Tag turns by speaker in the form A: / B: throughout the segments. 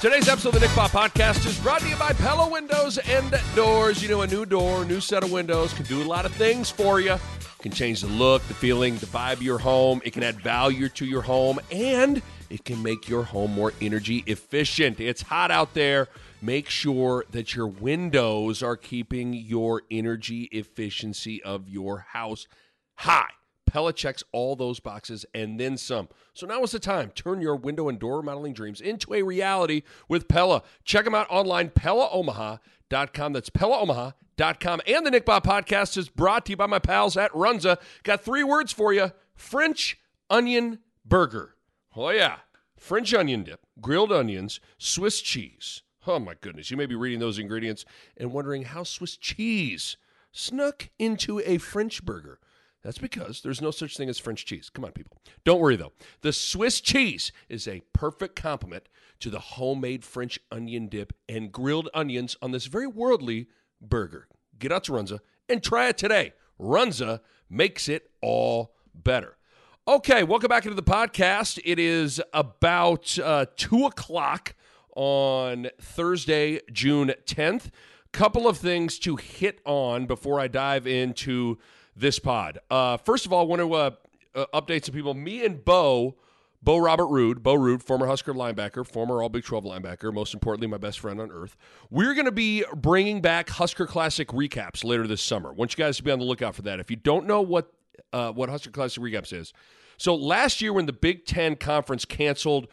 A: Today's episode of the Nick Bahe Podcast is brought to you by Pella Windows and Doors. You know, a new door, new set of windows can do a lot of things for you. It can change the look, the feeling, the vibe of your home. It can add value to your home, and it can make your home more energy efficient. It's hot out there. Make sure that your windows are keeping your energy efficiency of your house high. Pella checks all those boxes and then some. So now is the time. Turn your window and door remodeling dreams into a reality with Pella. Check them out online, PellaOmaha.com. That's PellaOmaha.com. And the Nick Bahe podcast is brought to you by my pals at Runza. Got three words for you French onion burger. Oh, yeah. French onion dip, grilled onions, Swiss cheese. Oh, my goodness. You may be reading those ingredients and wondering how Swiss cheese snuck into a French burger. That's because there's no such thing as French cheese. Come on, people. Don't worry, though. The Swiss cheese is a perfect complement to the homemade French onion dip and grilled onions on this very worldly burger. Get out to Runza and try it today. Runza makes it all better. Okay, welcome back into the podcast. It is about uh, 2 o'clock on Thursday, June 10th. Couple of things to hit on before I dive into this pod. Uh, first of all, I want to uh, uh, update some people. Me and Bo, Bo Robert Ruud, Bo Ruud, former Husker linebacker, former All Big 12 linebacker, most importantly, my best friend on earth. We're going to be bringing back Husker Classic recaps later this summer. I want you guys to be on the lookout for that. If you don't know what uh, what Husker Classic recaps is, so last year when the Big Ten Conference canceled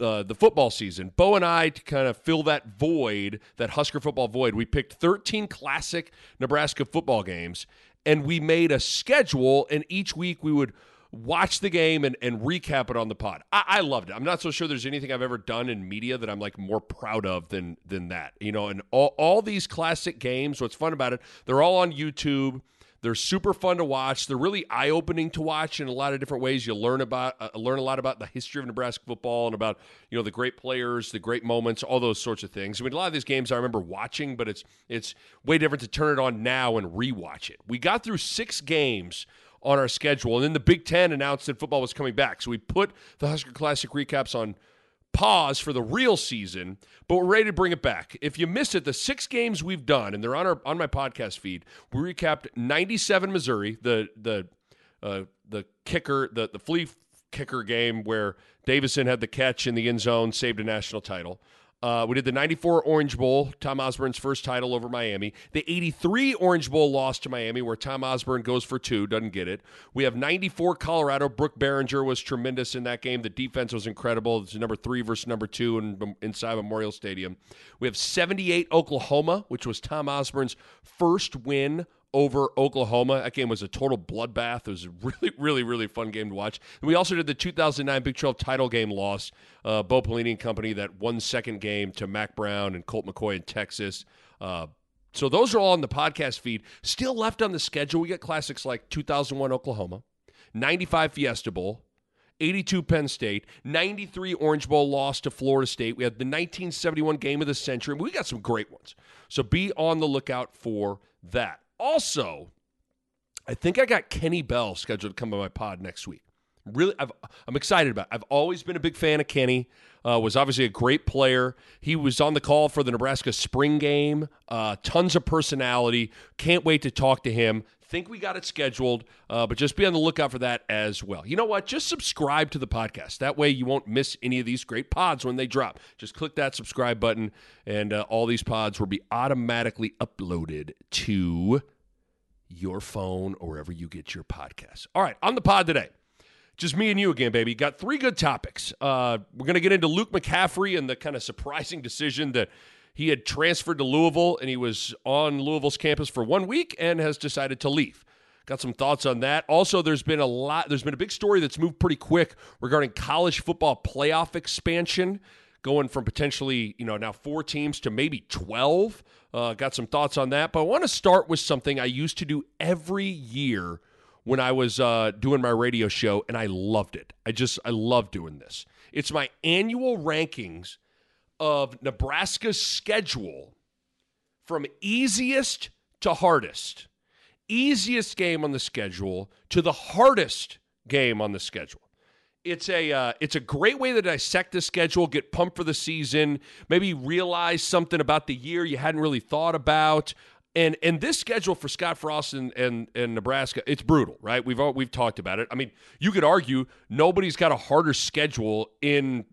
A: uh, the football season. Bo and I, to kind of fill that void, that Husker football void, we picked 13 classic Nebraska football games and we made a schedule, and each week we would watch the game and, and recap it on the pod. I, I, loved it. I'm not so sure there's anything I've ever done in media that I'm like more proud of than than that. You know, and all, all these classic games, what's fun about it, they're all on YouTube. They're super fun to watch. They're really eye opening to watch in a lot of different ways. You learn about uh, learn a lot about the history of Nebraska football and about you know the great players, the great moments, all those sorts of things. I mean, a lot of these games I remember watching, but it's it's way different to turn it on now and rewatch it. We got through six games on our schedule, and then the Big Ten announced that football was coming back, so we put the Husker Classic recaps on pause for the real season, but we're ready to bring it back. If you missed it, the six games we've done, and they're on our on my podcast feed, we recapped 97 Missouri, the the uh, the kicker, the the flea kicker game where Davison had the catch in the end zone, saved a national title. Uh, we did the 94 Orange Bowl, Tom Osborne's first title over Miami. The 83 Orange Bowl loss to Miami, where Tom Osborne goes for two, doesn't get it. We have 94 Colorado. Brook Berringer was tremendous in that game. The defense was incredible. It's number three versus number two in, inside Memorial Stadium. We have 78 Oklahoma, which was Tom Osborne's first win over Oklahoma. That game was a total bloodbath. It was a really, really, really fun game to watch. And we also did the 2009 Big 12 title game loss. Uh, Bo Pelini and company, that one second game to Mack Brown and Colt McCoy in Texas. Uh, so those are all on the podcast feed. Still left on the schedule, we got classics like 2001 Oklahoma, 95 Fiesta Bowl, 82 Penn State, 93 Orange Bowl loss to Florida State. We had the 1971 game of the century. We got some great ones. So be on the lookout for that. Also, I think I got Kenny Bell scheduled to come on my pod next week. Really, i am excited about. It. I've always been a big fan of Kenny. Uh, was obviously a great player. He was on the call for the Nebraska spring game. Uh, tons of personality. Can't wait to talk to him. Think we got it scheduled, uh, but just be on the lookout for that as well. You know what? Just subscribe to the podcast. That way you won't miss any of these great pods when they drop. Just click that subscribe button, and uh, all these pods will be automatically uploaded to your phone or wherever you get your podcasts. All right, on the pod today just me and you again, baby. Got three good topics. Uh, we're going to get into Luke McCaffrey and the kind of surprising decision that he had transferred to Louisville and he was on Louisville's campus for one week and has decided to leave. Got some thoughts on that. Also, there's been a lot, there's been a big story that's moved pretty quick regarding college football playoff expansion, going from potentially, you know, now four teams to maybe 12. Uh, got some thoughts on that. But I want to start with something I used to do every year when I was uh, doing my radio show, and I loved it. I just, I love doing this. It's my annual rankings of Nebraska's schedule from easiest to hardest. Easiest game on the schedule to the hardest game on the schedule. It's a uh, it's a great way to dissect the schedule, get pumped for the season, maybe realize something about the year you hadn't really thought about. And and this schedule for Scott Frost and, and, and Nebraska, it's brutal, right? We've all, we've talked about it. I mean, you could argue nobody's got a harder schedule in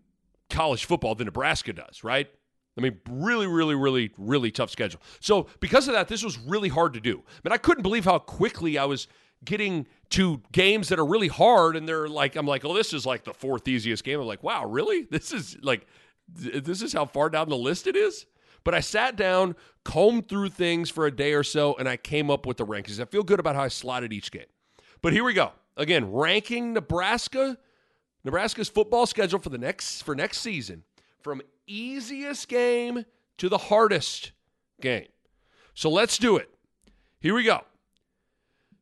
A: college football than Nebraska does, right? I mean, really, really, really, really tough schedule. So, because of that, this was really hard to do. I mean, I couldn't believe how quickly I was getting to games that are really hard, and they're like, I'm like, oh, this is like the fourth easiest game. I'm like, wow, really? This is like, this is how far down the list it is. But I sat down, combed through things for a day or so, and I came up with the rankings. I feel good about how I slotted each game. But here we go. Again, ranking Nebraska, Nebraska's football schedule for the next for next season from easiest game to the hardest game. So let's do it. Here we go.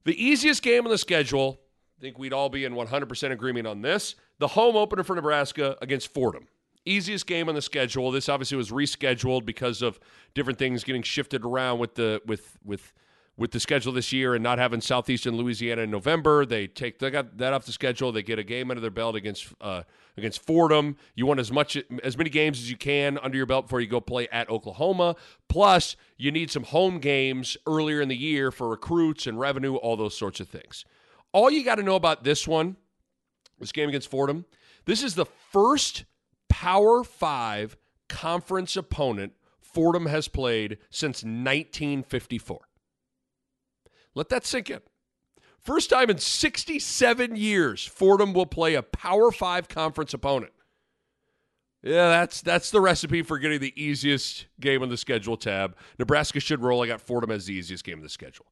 A: The easiest game on the schedule, I think we'd all be in 100% agreement on this. The home opener for Nebraska against Fordham. Easiest game on the schedule. This obviously was rescheduled because of different things getting shifted around with the with with with the schedule this year and not having Southeastern Louisiana in November. They take they got that off the schedule. They get a game under their belt against uh, against Fordham. You want as much as many games as you can under your belt before you go play at Oklahoma. Plus, you need some home games earlier in the year for recruits and revenue, all those sorts of things. All you got to know about this one, this game against Fordham, this is the first Power 5 conference opponent Fordham has played since 1954. Let that sink in. First time in 67 years, Fordham will play a Power Five conference opponent. Yeah, that's that's the recipe for getting the easiest game on the schedule tab. Nebraska should roll. I got Fordham as the easiest game on the schedule.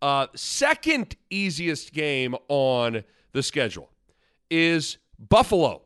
A: Uh, second easiest game on the schedule is Buffalo.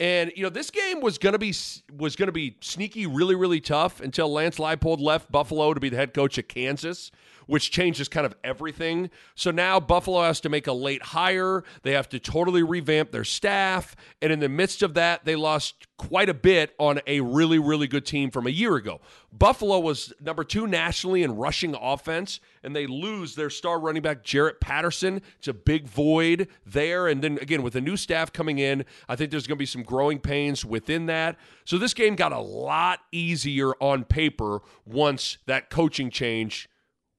A: And you know this game was gonna be was gonna be sneaky, really, really tough until Lance Leipold left Buffalo to be the head coach at Kansas which changes kind of everything. So now Buffalo has to make a late hire. They have to totally revamp their staff. And in the midst of that, they lost quite a bit on a really, really good team from a year ago. Buffalo was number two nationally in rushing offense, and they lose their star running back, Jaret Patterson. It's a big void there. And then again, with a new staff coming in, I think there's going to be some growing pains within that. So this game got a lot easier on paper once that coaching change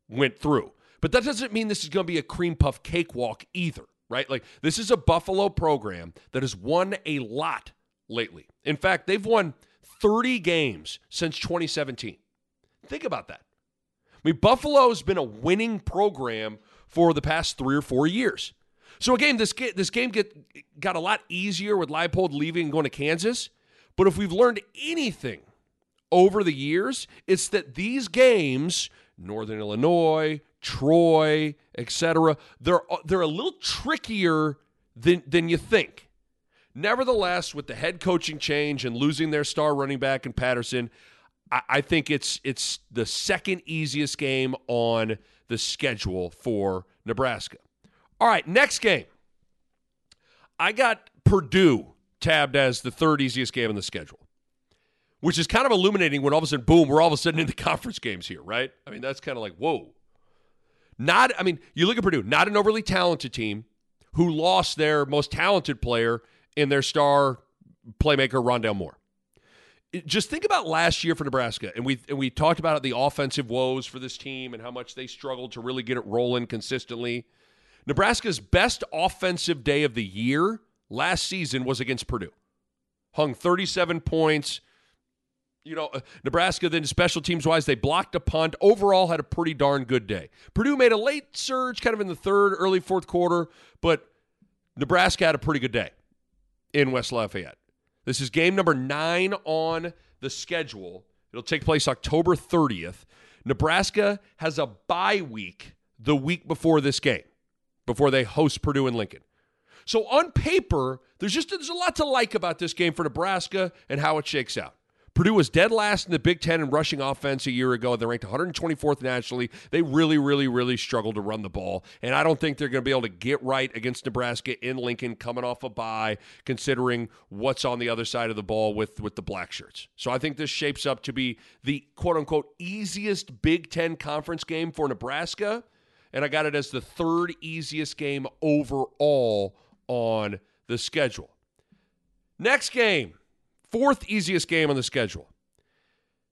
A: went through. But that doesn't mean this is going to be a cream puff cakewalk either, right? Like this is a Buffalo program that has won a lot lately. In fact, they've won 30 games since 2017. Think about that. I mean, Buffalo's been a winning program for the past three or four years. So again, this this game get got a lot easier with Leipold leaving and going to Kansas. But if we've learned anything over the years, it's that these games Northern Illinois, Troy, etc. They're they're a little trickier than than you think. Nevertheless, with the head coaching change and losing their star running back in Patterson, I, think it's it's the second easiest game on the schedule for Nebraska. All right, next game. I got Purdue tabbed as the third easiest game on the schedule which is kind of illuminating when all of a sudden, boom, we're all of a sudden in the conference games here, right? I mean, that's kind of like, whoa. Not, I mean, you look at Purdue, not an overly talented team who lost their most talented player in their star playmaker, Rondale Moore. Just think about last year for Nebraska, and we and we talked about the offensive woes for this team and how much they struggled to really get it rolling consistently. Nebraska's best offensive day of the year last season was against Purdue. Hung 37 points, you know, uh, Nebraska then special teams wise, they blocked a punt. Overall, had a pretty darn good day. Purdue made a late surge, kind of in the third, early fourth quarter, but Nebraska had a pretty good day in West Lafayette. This is game number nine on the schedule. It'll take place October 30th. Nebraska has a bye week the week before this game, before they host Purdue and Lincoln. So on paper, there's just there's a lot to like about this game for Nebraska and how it shakes out. Purdue was dead last in the Big Ten in rushing offense a year ago. They're ranked 124th nationally. They really, really, really struggled to run the ball. And I don't think they're going to be able to get right against Nebraska in Lincoln coming off a bye, considering what's on the other side of the ball with, with the black shirts. So I think this shapes up to be the quote unquote easiest Big Ten conference game for Nebraska. And I got it as the third easiest game overall on the schedule. Next game Fourth easiest game on the schedule.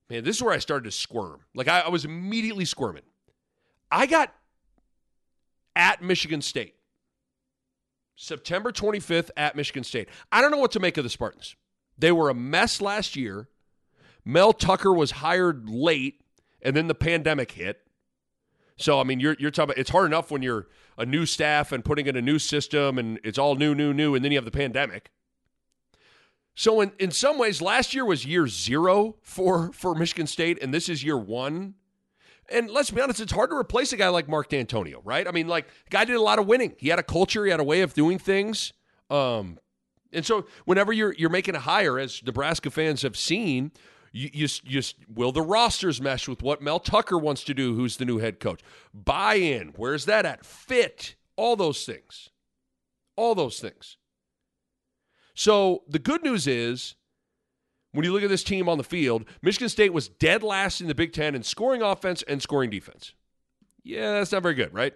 A: Man, this is where I started to squirm. Like I, I was immediately squirming. I got at Michigan State. September 25th at Michigan State. I don't know what to make of the Spartans. They were a mess last year. Mel Tucker was hired late, and then the pandemic hit. So I mean, you're you're talking. About, it's hard enough when you're a new staff and putting in a new system, and it's all new, new, new, and then you have the pandemic. So in, in some ways, last year was year zero for, for Michigan State, and this is year one. And let's be honest, it's hard to replace a guy like Mark Dantonio, right? I mean, like, guy did a lot of winning. He had a culture, he had a way of doing things. Um, and so whenever you're you're making a hire, as Nebraska fans have seen, you, you, you will the rosters mesh with what Mel Tucker wants to do, who's the new head coach? Buy in, where's that at? Fit, all those things. All those things. So the good news is, when you look at this team on the field, Michigan State was dead last in the Big Ten in scoring offense and scoring defense. Yeah, that's not very good, right?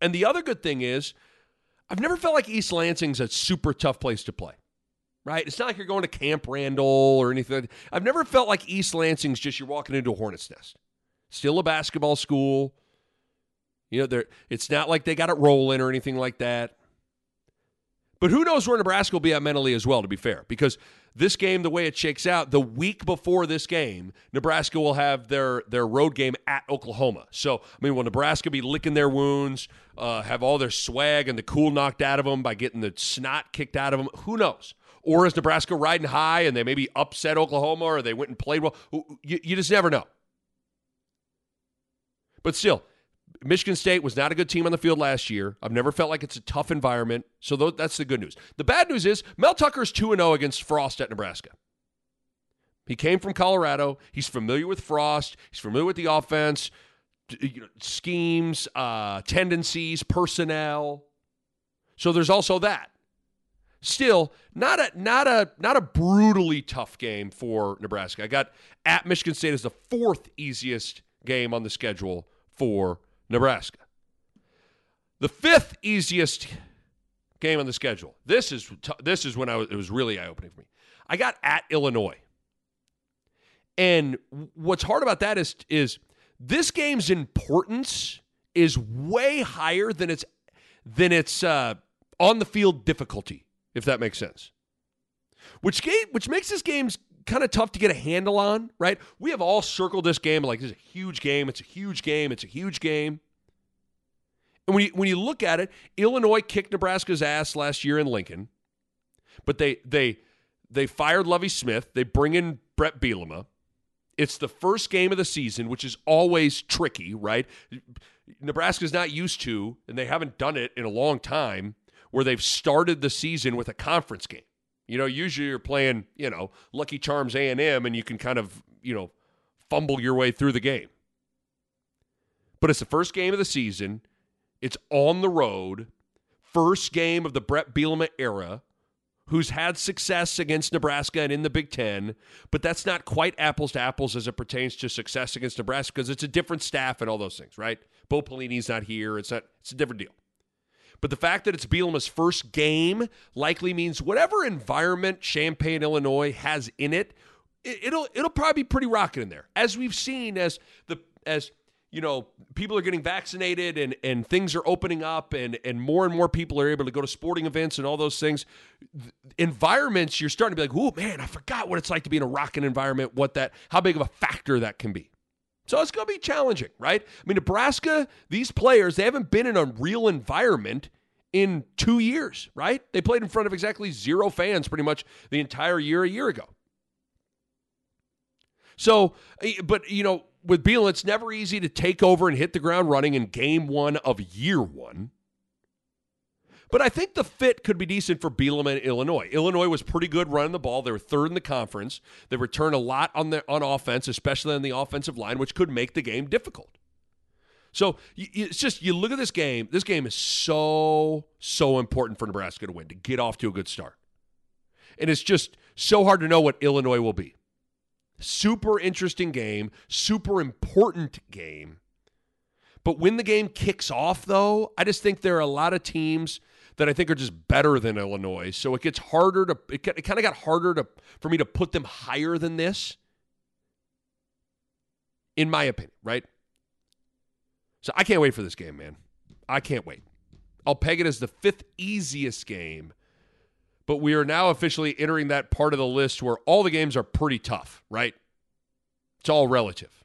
A: And the other good thing is, I've never felt like East Lansing's a super tough place to play, right? It's not like you're going to Camp Randall or anything. I've never felt like East Lansing's just you're walking into a hornet's nest. Still a basketball school. You know, it's not like they got it rolling or anything like that. But who knows where Nebraska will be at mentally as well, to be fair, because this game, the way it shakes out, the week before this game, Nebraska will have their their road game at Oklahoma. So, I mean, will Nebraska be licking their wounds, uh, have all their swag and the cool knocked out of them by getting the snot kicked out of them? Who knows? Or is Nebraska riding high and they maybe upset Oklahoma or they went and played well? You, you just never know. But still, Michigan State was not a good team on the field last year. I've never felt like it's a tough environment. So that's the good news. The bad news is Mel Tucker's 2 0 against Frost at Nebraska. He came from Colorado. He's familiar with Frost. He's familiar with the offense, schemes, uh, tendencies, personnel. So there's also that. Still, not a not a not a brutally tough game for Nebraska. I got at Michigan State as the fourth easiest game on the schedule for Nebraska. The fifth easiest game on the schedule. This is this is when I was, it was really eye opening for me. I got at Illinois, and what's hard about that is is this game's importance is way higher than its than its uh, on the field difficulty, if that makes sense. Which game, which makes this game's kind of tough to get a handle on, right? We have all circled this game like this is a huge game. It's a huge game. It's a huge game. And when you when you look at it, Illinois kicked Nebraska's ass last year in Lincoln, but they they they fired Lovie Smith. They bring in Brett Bielema. It's the first game of the season, which is always tricky, right? Nebraska's not used to, and they haven't done it in a long time, where they've started the season with a conference game. You know, usually you're playing, you know, Lucky Charms A and M, and you can kind of, you know, fumble your way through the game. But it's the first game of the season. It's on the road. First game of the Brett Bielema era, who's had success against Nebraska and in the Big Ten, but that's not quite apples to apples as it pertains to success against Nebraska because it's a different staff and all those things, right? Bo Pelini's not here. It's not. It's a different deal. But the fact that it's Bielema's first game likely means whatever environment Champaign, Illinois has in it, it'll it'll probably be pretty rocking in there. As we've seen as the as you know, people are getting vaccinated and, and things are opening up and, and more and more people are able to go to sporting events and all those things. Environments, you're starting to be like, oh man, I forgot what it's like to be in a rocking environment, what that, how big of a factor that can be. So it's going to be challenging, right? I mean, Nebraska, these players, they haven't been in a real environment in two years, right? They played in front of exactly zero fans pretty much the entire year a year ago. So, eh, but, you know, with Beal, it's never easy to take over and hit the ground running in game one of year one. But I think the fit could be decent for Bielema and Illinois. Illinois was pretty good running the ball. They were third in the conference. They returned a lot on the on offense, especially on the offensive line, which could make the game difficult. So it's just you look at this game. This game is so so important for Nebraska to win to get off to a good start, and it's just so hard to know what Illinois will be. Super interesting game, super important game. But when the game kicks off, though, I just think there are a lot of teams that I think are just better than Illinois. So it gets harder to it, it kind of got harder to for me to put them higher than this, in my opinion, right? So I can't wait for this game, man. I can't wait. I'll peg it as the fifth easiest game but we are now officially entering that part of the list where all the games are pretty tough, right? It's all relative.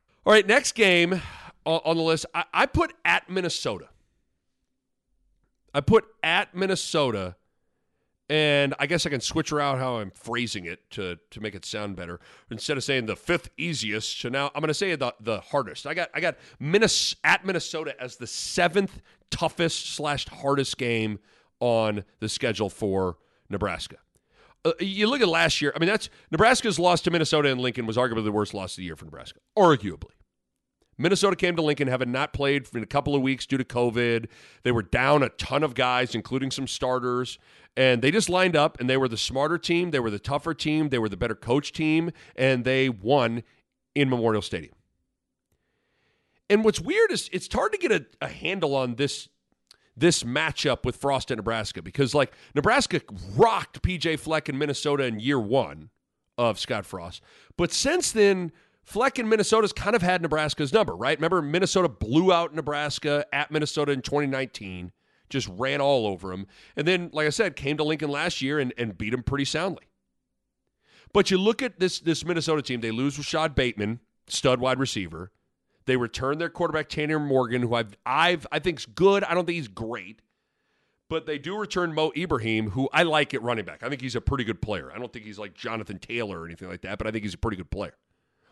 A: All right, next game on the list, I, put at Minnesota. I put at Minnesota and I guess I can switch around how I'm phrasing it to to make it sound better. Instead of saying the fifth easiest, so now I'm going to say the the hardest. I got I got Minnesota, at Minnesota as the seventh toughest slash hardest game on the schedule for Nebraska. Uh, you look at last year. I mean, that's Nebraska's loss to Minnesota and Lincoln was arguably the worst loss of the year for Nebraska, arguably. Minnesota came to Lincoln having not played in a couple of weeks due to COVID. They were down a ton of guys, including some starters. And they just lined up and they were the smarter team, they were the tougher team, they were the better coach team, and they won in Memorial Stadium. And what's weird is it's hard to get a, a handle on this this matchup with Frost and Nebraska because like Nebraska rocked PJ Fleck in Minnesota in year one of Scott Frost. But since then, Fleck in Minnesota's kind of had Nebraska's number, right? Remember, Minnesota blew out Nebraska at Minnesota in 2019 just ran all over them. And then, like I said, came to Lincoln last year and, and beat them pretty soundly. But you look at this this Minnesota team, they lose Rashod Bateman, stud wide receiver. They return their quarterback Tanner Morgan, who I've I've I think's good. I don't think he's great. But they do return Mo Ibrahim, who I like at running back. I think he's a pretty good player. I don't think he's like Jonathan Taylor or anything like that, but I think he's a pretty good player.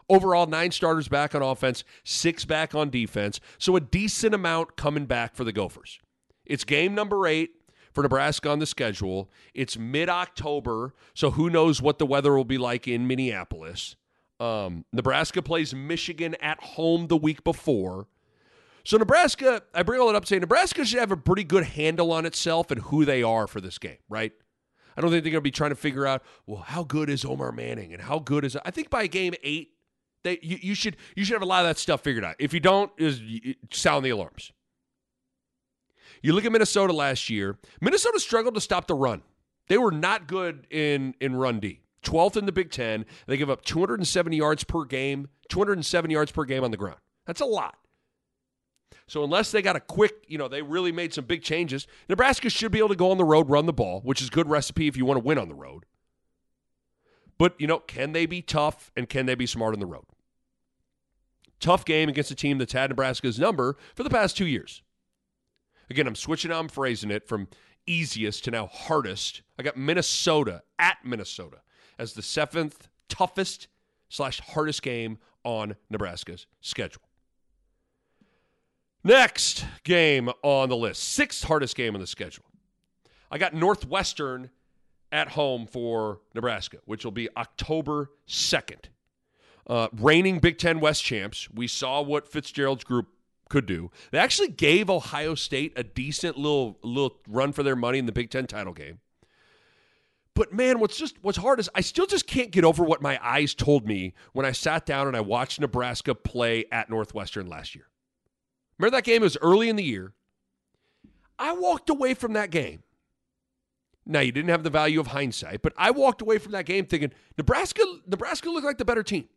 A: Overall, nine starters back on offense, six back on defense. So a decent amount coming back for the Gophers. It's game number eight for Nebraska on the schedule. It's mid October, so who knows what the weather will be like in Minneapolis. Um, Nebraska plays Michigan at home the week before. So Nebraska, I bring all that up saying Nebraska should have a pretty good handle on itself and who they are for this game, right? I don't think they're going to be trying to figure out, well, how good is Omar Manning and how good is I think by game eight, they you, you should you should have a lot of that stuff figured out. If you don't, is sound the alarms. You look at Minnesota last year. Minnesota struggled to stop the run. They were not good in in run D. 12th in the Big 10. They give up 270 yards per game, 207 yards per game on the ground. That's a lot. So unless they got a quick, you know, they really made some big changes, Nebraska should be able to go on the road, run the ball, which is good recipe if you want to win on the road. But, you know, can they be tough and can they be smart on the road? Tough game against a team that's had Nebraska's number for the past two years. Again, I'm switching I'm phrasing it from easiest to now hardest. I got Minnesota at Minnesota as the seventh toughest slash hardest game on Nebraska's schedule. Next game on the list, sixth hardest game on the schedule. I got Northwestern at home for Nebraska, which will be October 2nd. Uh, reigning Big Ten West champs. We saw what Fitzgerald's group could do. They actually gave Ohio State a decent little little run for their money in the Big Ten title game. But man, what's just what's hard is I still just can't get over what my eyes told me when I sat down and I watched Nebraska play at Northwestern last year. Remember that game? It was early in the year. I walked away from that game. Now you didn't have the value of hindsight, but I walked away from that game thinking Nebraska Nebraska looked like the better team.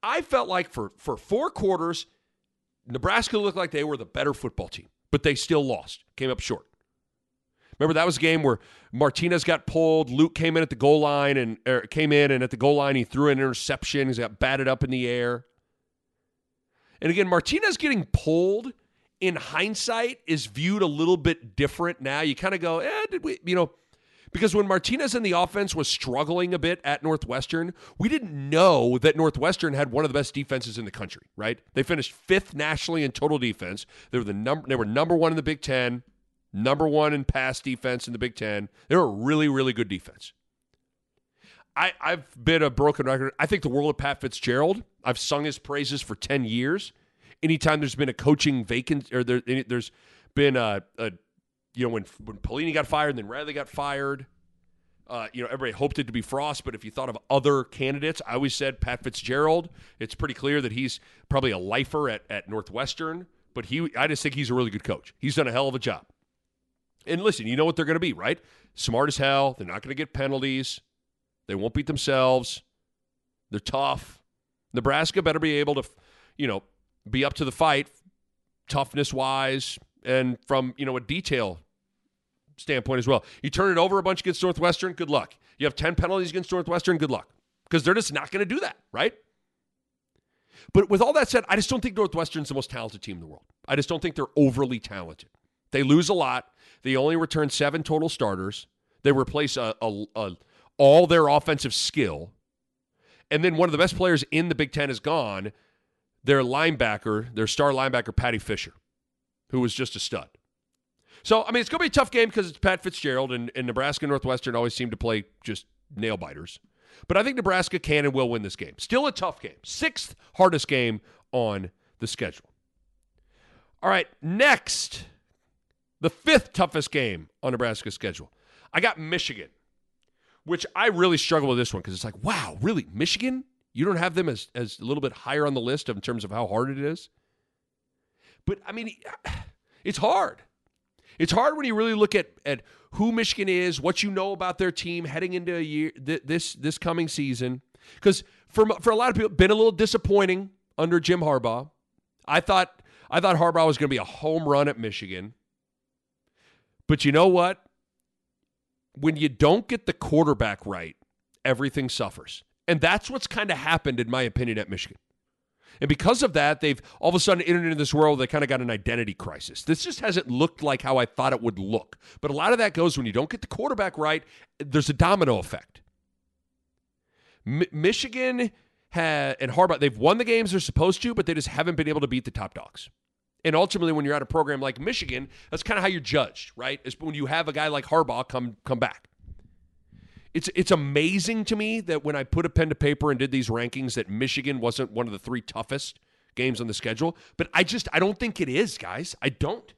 A: I felt like for for four quarters, Nebraska looked like they were the better football team, but they still lost, came up short. Remember that was a game where Martinez got pulled. Luke came in at the goal line and er, came in and at the goal line he threw an interception. He got batted up in the air. And again, Martinez getting pulled in hindsight is viewed a little bit different now. You kind of go, eh, did we, you know, because when Martinez in the offense was struggling a bit at Northwestern, we didn't know that Northwestern had one of the best defenses in the country, right? They finished fifth nationally in total defense. They were the number they were number one in the Big Ten number one in pass defense in the Big Ten. They're a really, really good defense. I, I've been a broken record. I think the world of Pat Fitzgerald. I've sung his praises for 10 years. Anytime there's been a coaching vacancy, or there, has been a, a, you know, when, when Pelini got fired and then Riley got fired, uh, you know, everybody hoped it to be Frost, but if you thought of other candidates, I always said Pat Fitzgerald. It's pretty clear that he's probably a lifer at, at Northwestern, but he, I just think he's a really good coach. He's done a hell of a job. And listen, you know what they're going to be, right? Smart as hell. They're not going to get penalties. They won't beat themselves. They're tough. Nebraska better be able to, you know, be up to the fight, toughness wise, and from you know a detail standpoint as well. You turn it over a bunch against Northwestern, good luck. You have ten penalties against Northwestern, good luck, because they're just not going to do that, right? But with all that said, I just don't think Northwestern's the most talented team in the world. I just don't think they're overly talented. They lose a lot. They only return seven total starters. They replace a, uh, a, a, all their offensive skill. And then one of the best players in the Big Ten is gone. Their linebacker, their star linebacker, Paddy Fisher, who was just a stud. So, I mean, it's going to be a tough game because it's Pat Fitzgerald, and, and Nebraska and Northwestern always seem to play just nail biters. But I think Nebraska can and will win this game. Still a tough game. Sixth hardest game on the schedule. All right, next the fifth toughest game on Nebraska's schedule. I got Michigan, which I really struggle with this one because it's like, wow, really? Michigan? You don't have them as, as a little bit higher on the list in terms of how hard it is? But I mean, it's hard. It's hard when you really look at, at who Michigan is, what you know about their team heading into a year this this coming season. Because for for a lot of people, been a little disappointing under Jim Harbaugh. I thought I thought Harbaugh was going to be a home run at Michigan. But you know what? When you don't get the quarterback right, everything suffers. And that's what's kind of happened, in my opinion, at Michigan. And because of that, they've all of a sudden entered into this world. They kind of got an identity crisis. This just hasn't looked like how I thought it would look. But a lot of that goes when you don't get the quarterback right. There's a domino effect. M- Michigan ha- and Harbaugh, they've won the games they're supposed to, but they just haven't been able to beat the top dogs. And ultimately, when you're at a program like Michigan, that's kind of how you're judged, right? Is when you have a guy like Harbaugh come come back. It's it's amazing to me that when I put a pen to paper and did these rankings, that Michigan wasn't one of the three toughest games on the schedule. But I just I don't think it is, guys. I don't.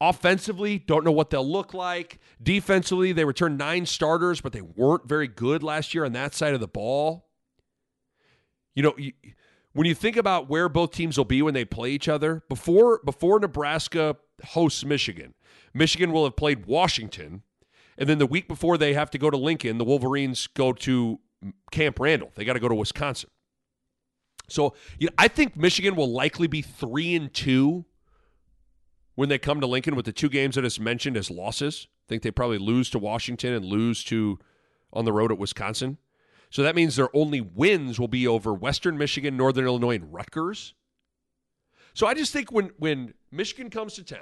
A: Offensively, don't know what they'll look like. Defensively, they returned nine starters, but they weren't very good last year on that side of the ball. You know, when you think about where both teams will be when they play each other, before before Nebraska hosts Michigan, Michigan will have played Washington, and then the week before they have to go to Lincoln, the Wolverines go to Camp Randall. They got to go to Wisconsin. So you know, I think Michigan will likely be three and two when they come to Lincoln with the two games that is mentioned as losses. I think they probably lose to Washington and lose to on the road at Wisconsin. So that means their only wins will be over Western Michigan, Northern Illinois, and Rutgers. So I just think when when Michigan comes to town,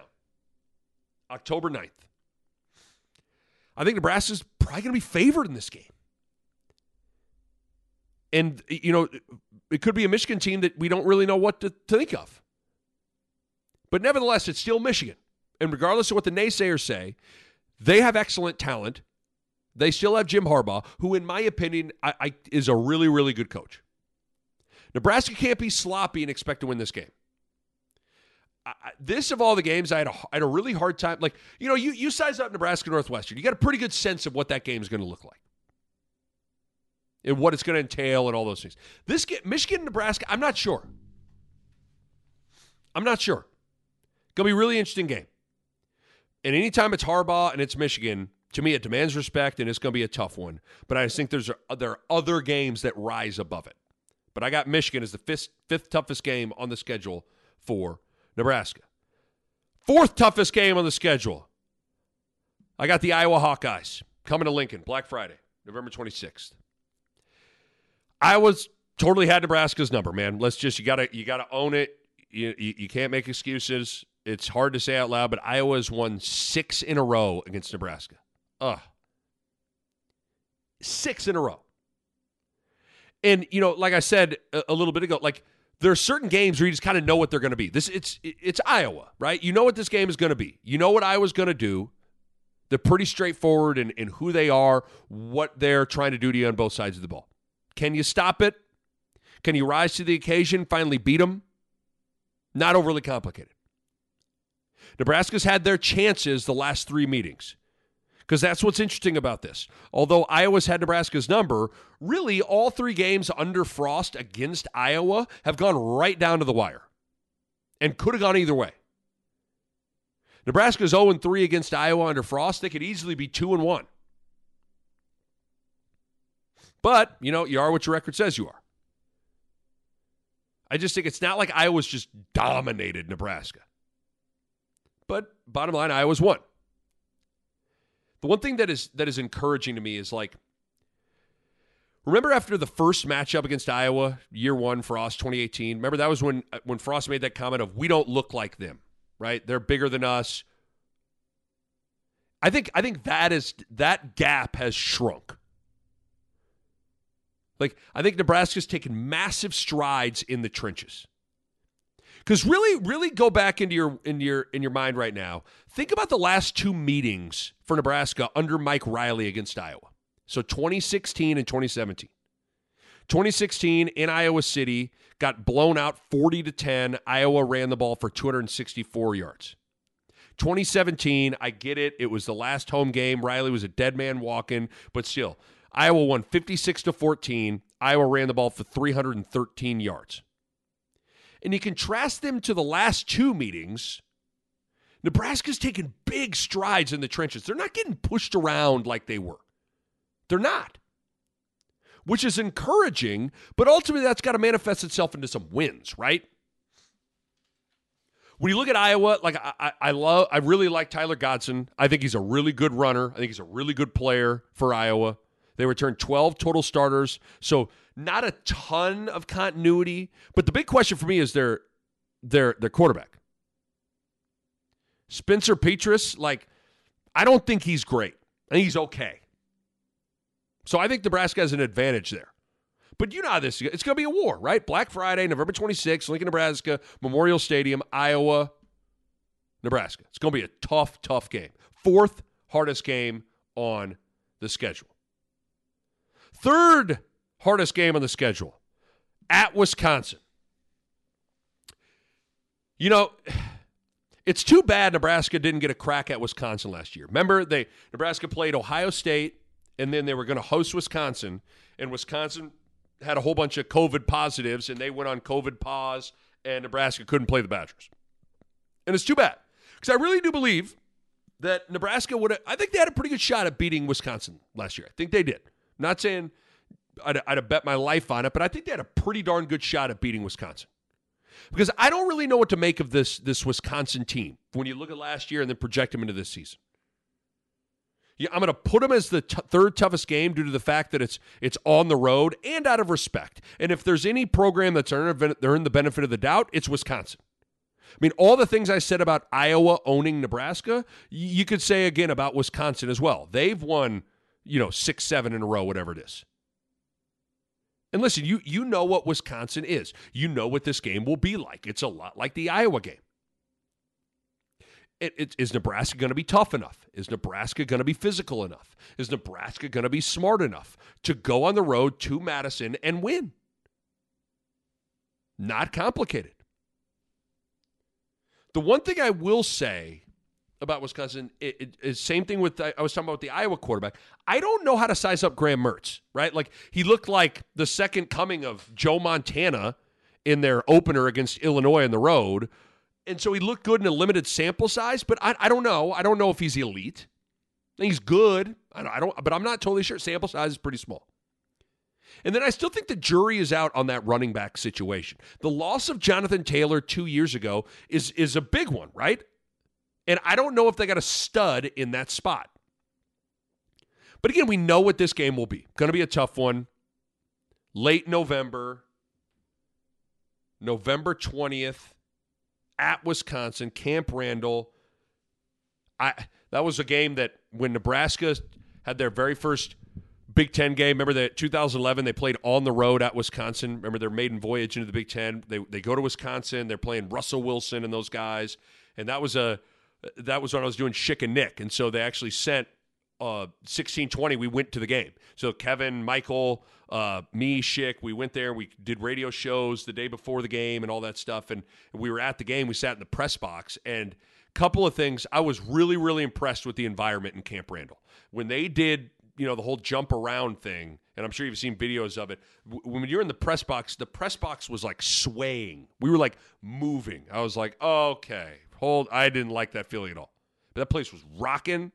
A: October 9th, I think Nebraska's probably going to be favored in this game. And, you know, it could be a Michigan team that we don't really know what to, to think of. But nevertheless, it's still Michigan. And regardless of what the naysayers say, they have excellent talent. They still have Jim Harbaugh, who, in my opinion, I, I, is a really, really good coach. Nebraska can't be sloppy and expect to win this game. I, this of all the games, I had, a, I had a really hard time. Like, you know, you, you size up Nebraska Northwestern, you got a pretty good sense of what that game is going to look like and what it's going to entail and all those things. This game, Michigan Nebraska, I'm not sure. I'm not sure. Going to be a really interesting game. And anytime it's Harbaugh and it's Michigan, to me, it demands respect and it's going to be a tough one. But I think there's there are other games that rise above it. But I got Michigan as the fifth, fifth toughest game on the schedule for Nebraska. Fourth toughest game on the schedule. I got the Iowa Hawkeyes coming to Lincoln Black Friday, November 26th. I was totally had Nebraska's number, man. Let's just you gotta you gotta own it. You, you, you can't make excuses. It's hard to say out loud, but Iowa's won six in a row against Nebraska. Ugh. Six in a row. And you know, like I said a, a little bit ago, like there are certain games where you just kind of know what they're going to be. This it's it's Iowa, right? You know what this game is going to be. You know what Iowa's going to do. They're pretty straightforward in, in who they are, what they're trying to do to you on both sides of the ball. Can you stop it? Can you rise to the occasion, finally beat them? Not overly complicated. Nebraska's had their chances the last three meetings because that's what's interesting about this. Although Iowa's had Nebraska's number, really all three games under Frost against Iowa have gone right down to the wire and could have gone either way. Nebraska's 0 3 against Iowa under Frost. They could easily be 2 and 1. But, you know, you are what your record says you are. I just think it's not like Iowa's just dominated Nebraska. But bottom line, Iowa's won. The one thing that is that is encouraging to me is like remember after the first matchup against Iowa, year one, Frost 2018. Remember that was when when Frost made that comment of we don't look like them, right? They're bigger than us. I think I think that is that gap has shrunk. Like, I think Nebraska's taken massive strides in the trenches. Because really, really go back into your in your in your mind right now. Think about the last two meetings for Nebraska under Mike Riley against Iowa. So 2016 and 2017. 2016 in Iowa City got blown out 40 to 10. Iowa ran the ball for 264 yards. 2017, I get it. It was the last home game. Riley was a dead man walking, but still, Iowa won 56 to 14. Iowa ran the ball for 313 yards. And you contrast them to the last two meetings. Nebraska's taken big strides in the trenches. They're not getting pushed around like they were. They're not. Which is encouraging, but ultimately that's got to manifest itself into some wins, right? When you look at Iowa, like I, I, love, I really like Tyler Goodson. I think he's a really good runner. I think he's a really good player for Iowa. They returned 12 total starters. So not a ton of continuity. But the big question for me is their their their quarterback. Spencer Petras, like, I don't think he's great. I think he's okay. So I think Nebraska has an advantage there. But you know how this. It's going to be a war, right? Black Friday, November 26th, Lincoln, Nebraska, Memorial Stadium, Iowa, Nebraska. It's going to be a tough, tough game. Fourth hardest game on the schedule. Third hardest game on the schedule at Wisconsin. You know, it's too bad Nebraska didn't get a crack at Wisconsin last year. Remember, they Nebraska played Ohio State, and then they were going to host Wisconsin, and Wisconsin had a whole bunch of COVID positives, and they went on COVID pause, and Nebraska couldn't play the Badgers. And it's too bad because I really do believe that Nebraska would. I think they had a pretty good shot at beating Wisconsin last year. I think they did not saying I'd, I'd have bet my life on it, but I think they had a pretty darn good shot at beating Wisconsin. Because I don't really know what to make of this this Wisconsin team when you look at last year and then project them into this season. Yeah, I'm going to put them as the t- third toughest game due to the fact that it's it's on the road and out of respect. And if there's any program that's earned, earned the benefit of the doubt, it's Wisconsin. I mean, all the things I said about Iowa owning Nebraska, you could say again about Wisconsin as well. They've won you know, six, seven in a row, whatever it is. And listen, you you know what Wisconsin is. You know what this game will be like. It's a lot like the Iowa game. It, it, is Nebraska going to be tough enough? Is Nebraska going to be physical enough? Is Nebraska going to be smart enough to go on the road to Madison and win? Not complicated. The one thing I will say about Wisconsin is same thing with I was talking about the Iowa quarterback. I don't know how to size up Graham Mertz, right? Like he looked like the second coming of Joe Montana in their opener against Illinois on the road. And so he looked good in a limited sample size, but I, I don't know. I don't know if he's elite. He's good. I don't, but I'm not totally sure. Sample size is pretty small. And then I still think the jury is out on that running back situation. The loss of Jonathan Taylor two years ago is is a big one, right? And I don't know if they got a stud in that spot. But again, we know what this game will be. Going to be a tough one. Late November, November 20th at Wisconsin, Camp Randall. I that was a game that when Nebraska had their very first Big Ten game. Remember that 2011 they played on the road at Wisconsin. Remember their maiden voyage into the Big Ten. They they go to Wisconsin. They're playing Russell Wilson and those guys, and that was a that was when I was doing Schick and Nick, and so they actually sent uh 1620 we went to the game. So kevin michael uh me Schick we went there we did radio shows the day before the game and all that stuff and we were at the game we sat in the press box and couple of things i was really really impressed with the environment in camp randall. When they did you know the whole jump around thing and i'm sure you've seen videos of it when you're in the press box the press box was like swaying. We were like moving. I was like okay hold i didn't like that feeling at all but that place was rocking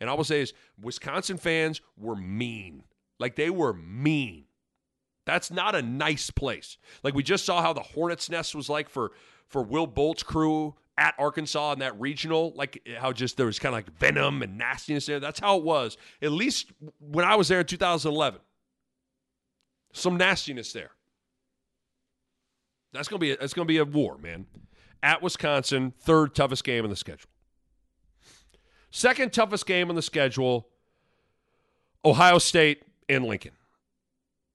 A: and I will say is Wisconsin fans were mean. Like they were mean. That's not a nice place. Like we just saw how the Hornets Nest was like for for Will Bolt's crew at Arkansas in that regional, like how just there was kind of like venom and nastiness there. That's how it was. At least when I was there in 2011. Some nastiness there. That's gonna be a, that's gonna be a war, man. At Wisconsin, third toughest game in the schedule. Second toughest game on the schedule Ohio State and Lincoln.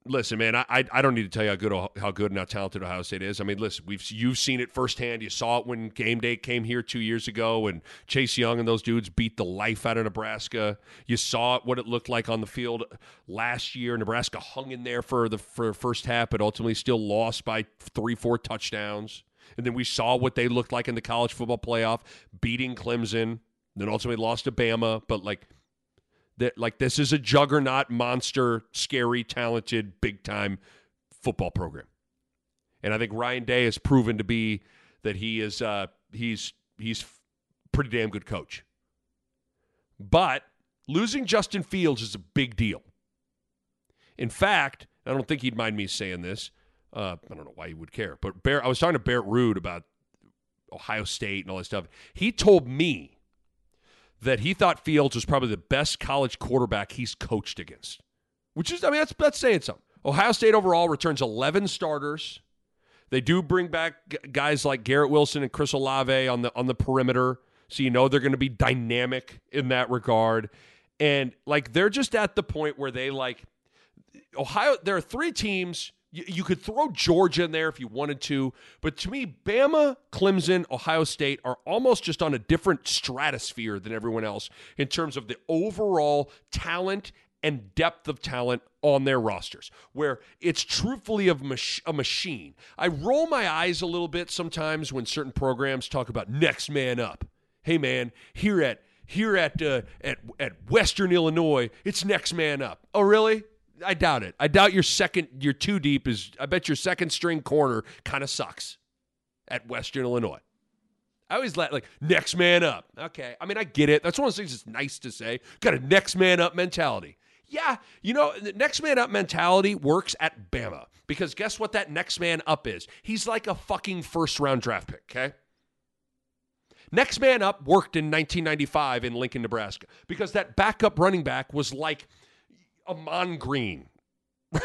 A: Listen, man, I, I don't need to tell you how good oh-, how good and how talented Ohio State is. I mean, listen, we've you've seen it firsthand. You saw it when game day came here two years ago, and Chase Young and those dudes beat the life out of Nebraska. You saw it, what it looked like on the field last year. Nebraska hung in there for the for first half, but ultimately still lost by three, four touchdowns. And then we saw what they looked like in the college football playoff, beating Clemson then ultimately lost to Bama, but like that like this is a juggernaut monster, scary, talented, big time football program. And I think Ryan Day has proven to be that he is uh he's he's pretty damn good coach. But losing Justin Fields is a big deal. In fact, I don't think he'd mind me saying this. Uh, I don't know why he would care, but Bear, I was talking to Barrett Ruud about Ohio State and all that stuff. He told me that he thought Fields was probably the best college quarterback he's coached against. Which is, I mean, that's that's saying something. Ohio State overall returns 11 starters. They do bring back guys like Garrett Wilson and Chris Olave on the on the perimeter, so you know they're going to be dynamic in that regard. And like they're just at the point where they like Ohio. There are three teams you, could throw Georgia in there if you wanted to, but to me, Bama, Clemson, Ohio State are almost just on a different stratosphere than everyone else in terms of the overall talent and depth of talent on their rosters, where it's truthfully of mach- a machine. I roll my eyes a little bit sometimes when certain programs talk about next man up. Hey man, here at here at uh, at at Western Illinois, it's next man up. Oh really? I doubt it. I doubt your second, your two deep is. I bet your second string corner kind of sucks at Western Illinois. I always let like next man up. Okay, I mean I get it. That's one of those things that's nice to say. Got a next man up mentality. Yeah, you know the next man up mentality works at Bama because guess what? That next man up is. He's like a fucking first round draft pick. Okay. Next man up worked in 1995 in Lincoln, Nebraska because that backup running back was like Ahman Green.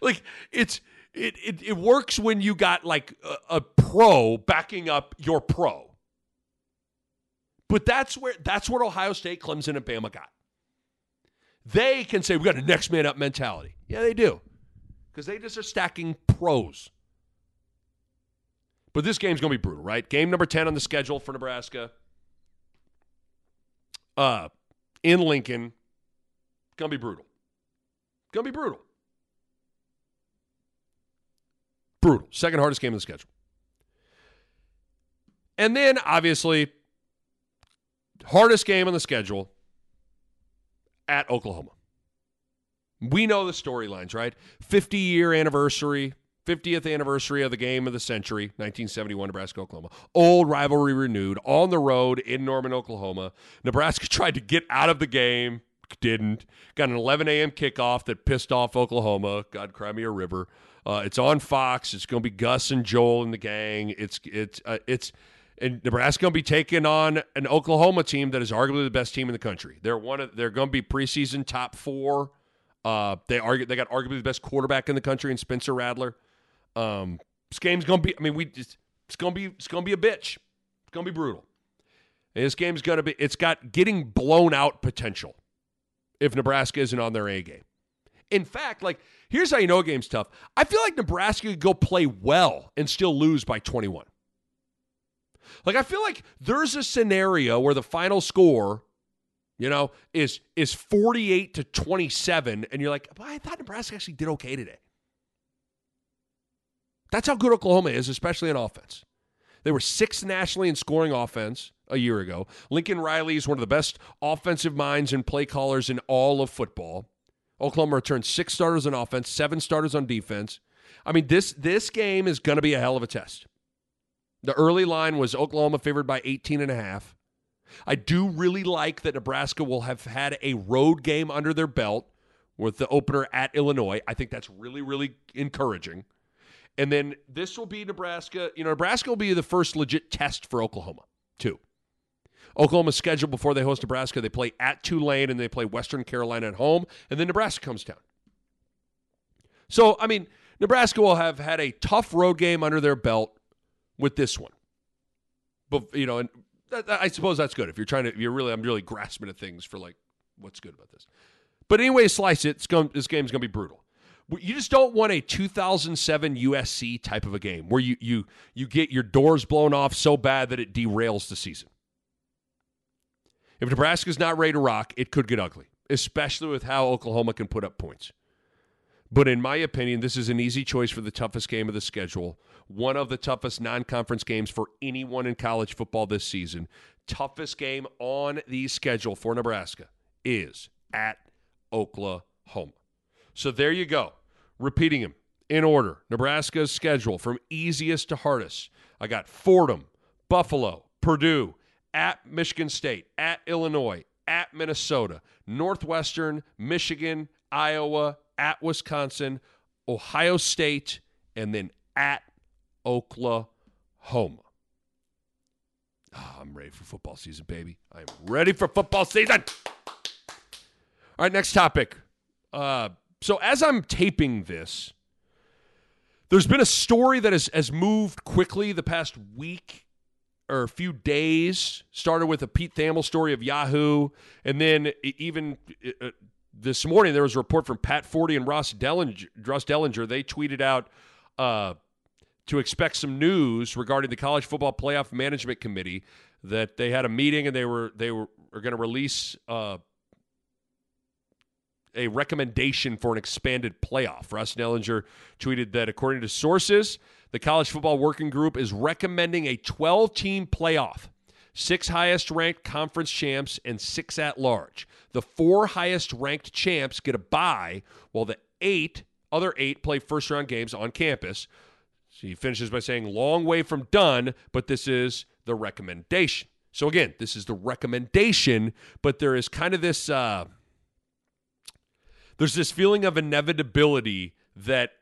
A: like it's it, it it works when you got like a, a pro backing up your pro. But that's where that's what Ohio State, Clemson, and Bama got. They can say we got a next man up mentality. Yeah, they do. Because they just are stacking pros. But this game's gonna be brutal, right? Game number 10 on the schedule for Nebraska. Uh in Lincoln. Gonna be brutal. Going to be brutal. Brutal. Second hardest game of the schedule. And then obviously, hardest game on the schedule at Oklahoma. We know the storylines, right? 50 year anniversary, 50th anniversary of the game of the century, 1971 Nebraska Oklahoma. Old rivalry renewed on the road in Norman, Oklahoma. Nebraska tried to get out of the game, didn't. Got an 11 a.m. kickoff that pissed off Oklahoma. God, cry me a river. Uh, it's on Fox. It's going to be Gus and Joel and the gang. It's it's uh, it's and Nebraska going to be taking on an Oklahoma team that is arguably the best team in the country. They're one of they're going to be preseason top four. Uh, they argue they got arguably the best quarterback in the country in Spencer Rattler. Um, this game's going to be. I mean, we just, it's going to be it's going to be a bitch. It's going to be brutal. And this game's going to be. It's got getting blown out potential if Nebraska isn't on their A game. In fact, like here's how you know a game's tough. I feel like Nebraska could go play well and still lose by 21. Like I feel like there's a scenario where the final score, you know, is is 48 to 27 and you're like, "I thought Nebraska actually did okay today." That's how good Oklahoma is, especially in offense. They were sixth nationally in scoring offense a year ago. Lincoln Riley is one of the best offensive minds and play callers in all of football. Oklahoma returned six starters on offense, seven starters on defense. I mean, this this game is going to be a hell of a test. The early line was Oklahoma favored by 18 and a half. I do really like that Nebraska will have had a road game under their belt with the opener at Illinois. I think that's really really encouraging. And then this will be Nebraska. You know, Nebraska will be the first legit test for Oklahoma, too. Oklahoma's scheduled before they host Nebraska, they play at Tulane and they play Western Carolina at home, and then Nebraska comes down. So, I mean, Nebraska will have had a tough road game under their belt with this one. But, you know, and I suppose that's good if you're trying to, you're really, I'm really grasping at things for like what's good about this. But anyway, slice it. This game's going to be brutal. You just don't want a 2007 USC type of a game where you you you get your doors blown off so bad that it derails the season. If Nebraska's not ready to rock, it could get ugly, especially with how Oklahoma can put up points. But in my opinion, this is an easy choice for the toughest game of the schedule. One of the toughest non conference games for anyone in college football this season. Toughest game on the schedule for Nebraska is at Oklahoma. So there you go. Repeating them in order. Nebraska's schedule from easiest to hardest. I got Fordham, Buffalo, Purdue, at Michigan State, at Illinois, at Minnesota, Northwestern, Michigan, Iowa, at Wisconsin, Ohio State, and then at Oklahoma. Oh, I'm ready for football season, baby. I'm ready for football season. All right, next topic. Uh, so as I'm taping this, there's been a story that has, has moved quickly the past week or a few days. Started with a Pete Thamel story of Yahoo, and then even uh, this morning there was a report from Pat Forde and Ross Dellenger. Ross Dellenger they tweeted out uh, to expect some news regarding the College Football Playoff Management Committee that they had a meeting and they were they were, were going to release. Uh, a recommendation for an expanded playoff. Ross Dellenger tweeted that according to sources, the College Football Working Group is recommending a 12 team playoff, six highest ranked conference champs, and six at large. The four highest ranked champs get a bye, while the eight other eight play first round games on campus. So he finishes by saying, long way from done, but this is the recommendation. So again, this is the recommendation, but there is kind of this. Uh, there's this feeling of inevitability that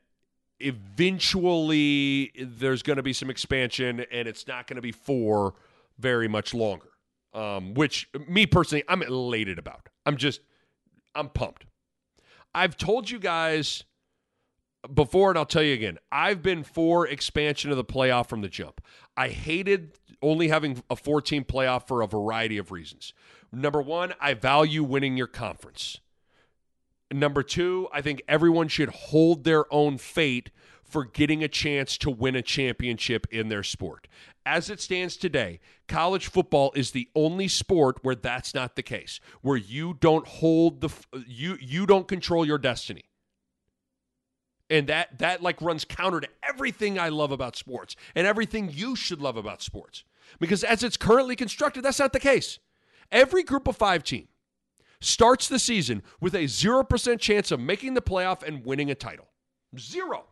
A: eventually there's going to be some expansion and it's not going to be for very much longer. Um, which me personally, I'm elated about. I'm just, I'm pumped. I've told you guys before, and I'll tell you again, I've been for expansion of the playoff from the jump. I hated only having a 14 playoff for a variety of reasons. Number one, I value winning your conference. Number two, I think everyone should hold their own fate for getting a chance to win a championship in their sport. As it stands today, college football is the only sport where that's not the case, where you don't hold the you you don't control your destiny. And that that like runs counter to everything I love about sports and everything you should love about sports. Because as it's currently constructed, that's not the case. Every group of five team starts the season with a 0% chance of making the playoff and winning a title. Zero.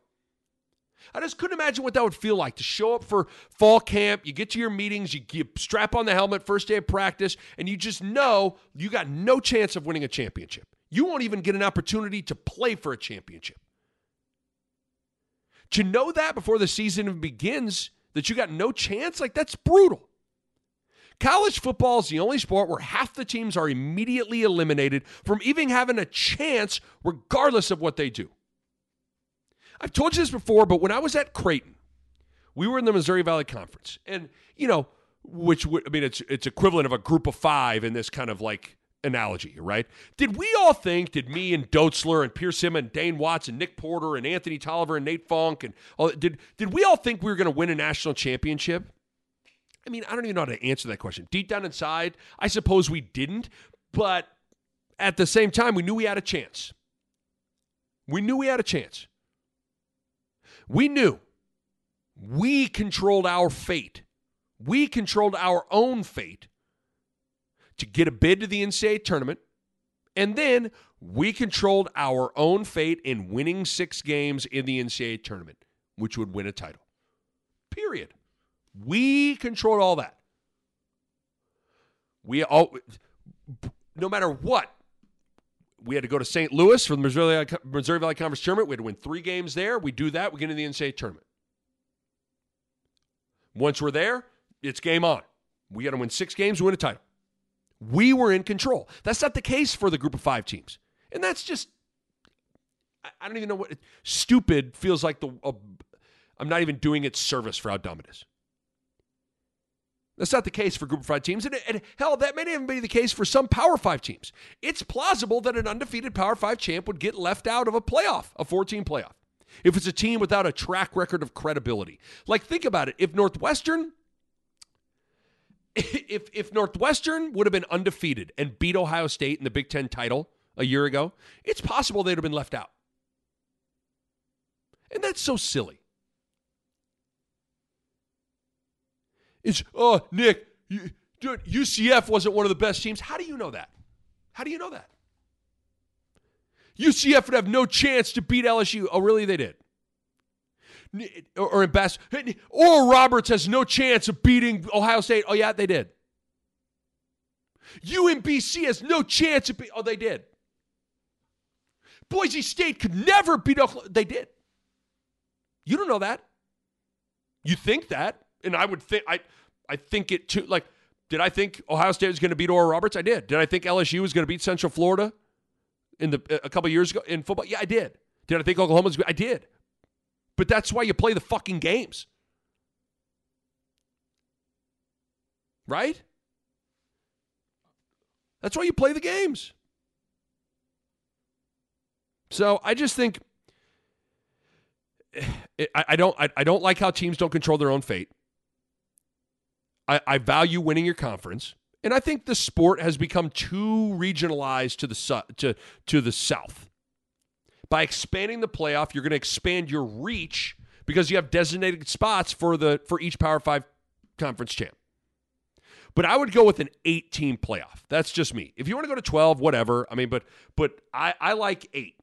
A: I just couldn't imagine what that would feel like to show up for fall camp. You get to your meetings, you, you strap on the helmet first day of practice, and you just know you got no chance of winning a championship. You won't even get an opportunity to play for a championship. To know that before the season begins, that you got no chance, like that's brutal. College football is the only sport where half the teams are immediately eliminated from even having a chance, regardless of what they do. I've told you this before, but when I was at Creighton, we were in the Missouri Valley Conference, and you know, which would, I mean, it's it's equivalent of a group of five in this kind of like analogy, right? Did we all think, did me and Dotzler and Pierce Simmons, Dane Watts and Nick Porter and Anthony Tolliver and Nate Funk and all, did did we all think we were going to win a national championship? I mean, I don't even know how to answer that question. Deep down inside, I suppose we didn't, but at the same time, we knew we had a chance. We knew we had a chance. We knew we controlled our fate. We controlled our own fate to get a bid to the NCAA tournament. And then we controlled our own fate in winning six games in the NCAA tournament, which would win a title. Period. We controlled all that. We all, no matter what, we had to go to St. Louis for the Missouri, Missouri Valley Conference tournament. We had to win three games there. We do that. We get into the NCAA tournament. Once we're there, it's game on. We got to win six games, We win a title. We were in control. That's not the case for the group of five teams. And that's just, I don't even know what, stupid feels like the, uh, I'm not even doing it service for how dumb it is. That's not the case for Group of Five teams. And, and, hell, that may even be the case for some Power Five teams. It's plausible that an undefeated Power Five champ would get left out of a playoff, a 14 playoff, if it's a team without a track record of credibility. Like, think about it. If Northwestern. If, if Northwestern would have been undefeated and beat Ohio State in the Big Ten title a year ago, it's possible they'd have been left out. And that's so silly. It's, oh, Nick, you, dude, UCF wasn't one of the best teams. How do you know that? How do you know that? UCF would have no chance to beat LSU. Oh, really? They did. Or, or best, Oral Roberts has no chance of beating Ohio State. Oh, yeah, they did. UMBC has no chance of beating. Oh, they did. Boise State could never beat Oklahoma. They did. You don't know that. You think that and I would think I I think it too. Like, did I think Ohio State was going to beat Oral Roberts? I did. Did I think LSU was going to beat Central Florida in the a couple years ago in football? Yeah, I did. Did I think Oklahoma was? I did. But that's why you play the fucking games, right? That's why you play the games. So I just think I, I don't I, I don't like how teams don't control their own fate. I, I value winning your conference. And I think the sport has become too regionalized to the su- to to the south. By expanding the playoff, you're going to expand your reach because you have designated spots for the for each Power 5 conference champ. But I would go with an 8-team playoff. That's just me. If you want to go to 12, whatever. I mean, but but I I like 8.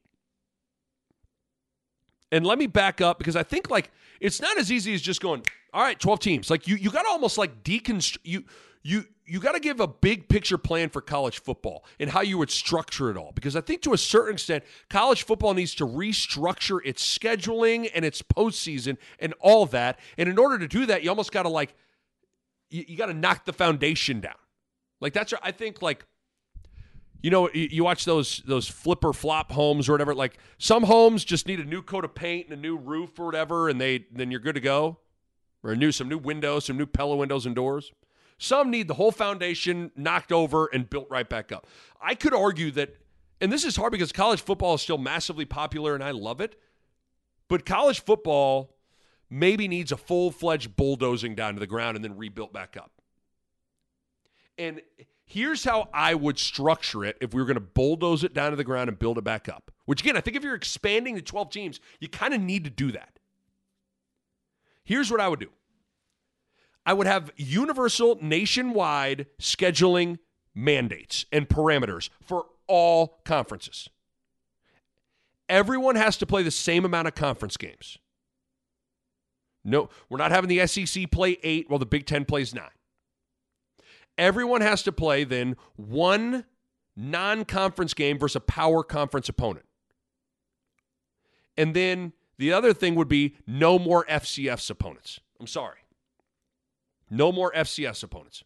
A: And let me back up because I think like it's not as easy as just going all right, 12 teams. Like you you got to almost like deconstruct you you you got to give a big picture plan for college football and how you would structure it all because I think to a certain extent college football needs to restructure its scheduling and its postseason and all that. And in order to do that, you almost got to like you, you got to knock the foundation down. Like that's I think like you know you watch those those flipper flop homes or whatever like some homes just need a new coat of paint and a new roof or whatever and they then you're good to go or new some new windows, some new Pella windows and doors. Some need the whole foundation knocked over and built right back up. I could argue that, and this is hard because college football is still massively popular and I love it, but college football maybe needs a full fledged bulldozing down to the ground and then rebuilt back up. And here's how I would structure it if we were going to bulldoze it down to the ground and build it back up. Which, again, I think if you're expanding to 12 teams, you kind of need to do that. Here's what I would do I would have universal nationwide scheduling mandates and parameters for all conferences. Everyone has to play the same amount of conference games. No, we're not having the SEC play eight while the Big Ten plays nine. Everyone has to play then one non conference game versus a power conference opponent. And then the other thing would be no more FCS opponents. I'm sorry. No more FCS opponents.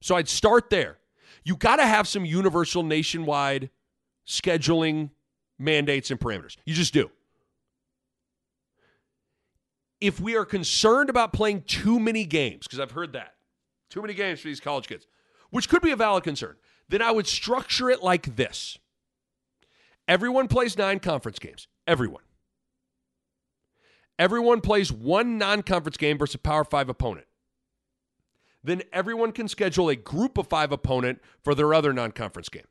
A: So I'd start there. You got to have some universal nationwide scheduling mandates and parameters. You just do. If we are concerned about playing too many games, because I've heard that, too many games for these college kids, which could be a valid concern, then I would structure it like this Everyone plays nine conference games. Everyone. Everyone plays one non conference game versus a Power Five opponent. Then everyone can schedule a group of five opponent for their other non conference game.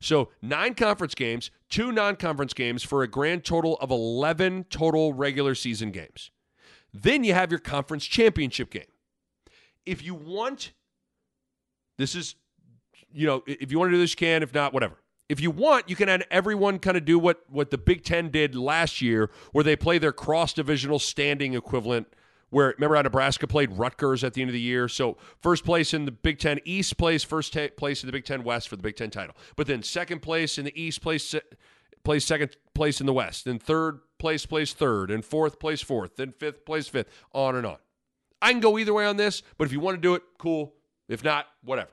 A: So, nine conference games, two non conference games for a grand total of 11 total regular season games. Then you have your conference championship game. If you want, this is, you know, if you want to do this, you can. If not, whatever. If you want, you can have everyone kind of do what, what the Big Ten did last year, where they play their cross divisional standing equivalent where remember how Nebraska played Rutgers at the end of the year. So first place in the Big Ten East plays first place in the Big Ten West for the Big Ten title. But then second place in the East plays plays second place in the West. Then third place plays third, and fourth place fourth, then fifth place fifth, on and on. I can go either way on this, but if you want to do it, cool. If not, whatever.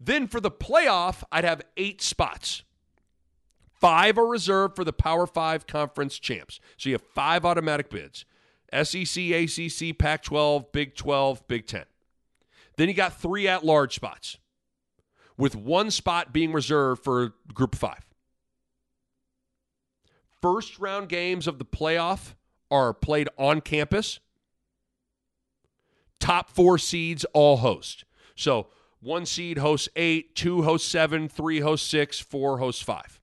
A: Then for the playoff, I'd have eight spots. Five are reserved for the Power Five conference champs. So you have five automatic bids. SEC, ACC, Pac 12, Big 12, Big 10. Then you got three at large spots, with one spot being reserved for Group 5. First round games of the playoff are played on campus. Top four seeds all host. So one seed hosts eight, two hosts seven, three hosts six, four hosts five.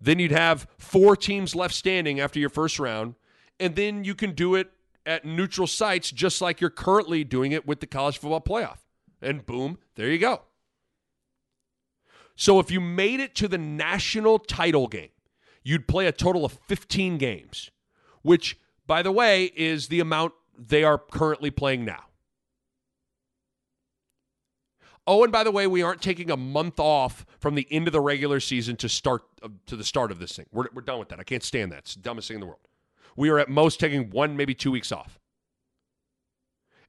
A: Then you'd have four teams left standing after your first round and then you can do it at neutral sites just like you're currently doing it with the college football playoff. And boom, there you go. So if you made it to the national title game, you'd play a total of 15 games, which, by the way, is the amount they are currently playing now. Oh, and by the way, we aren't taking a month off from the end of the regular season to start uh, to the start of this thing. We're, we're done with that. I can't stand that. It's the dumbest thing in the world we are at most taking one, maybe two weeks off.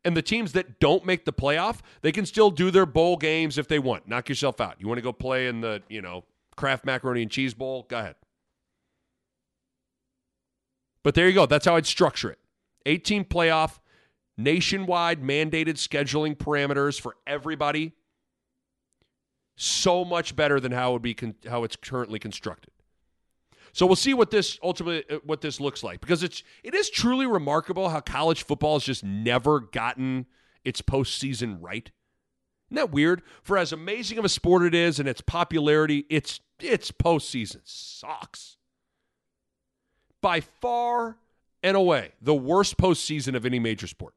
A: And the teams that don't make the playoff, they can still do their bowl games if they want. Knock yourself out. You want to go play in the, you know, Kraft Macaroni and Cheese Bowl? Go ahead. But there you go. That's how I'd structure it. 18 playoff, nationwide mandated scheduling parameters for everybody. So much better than how it would be con- how it's currently constructed. So we'll see what this ultimately uh, what this looks like because it's it is truly remarkable how college football has just never gotten its postseason right. Isn't that weird? For as amazing of a sport it is and its popularity, its its postseason sucks. By far and away, the worst postseason of any major sport.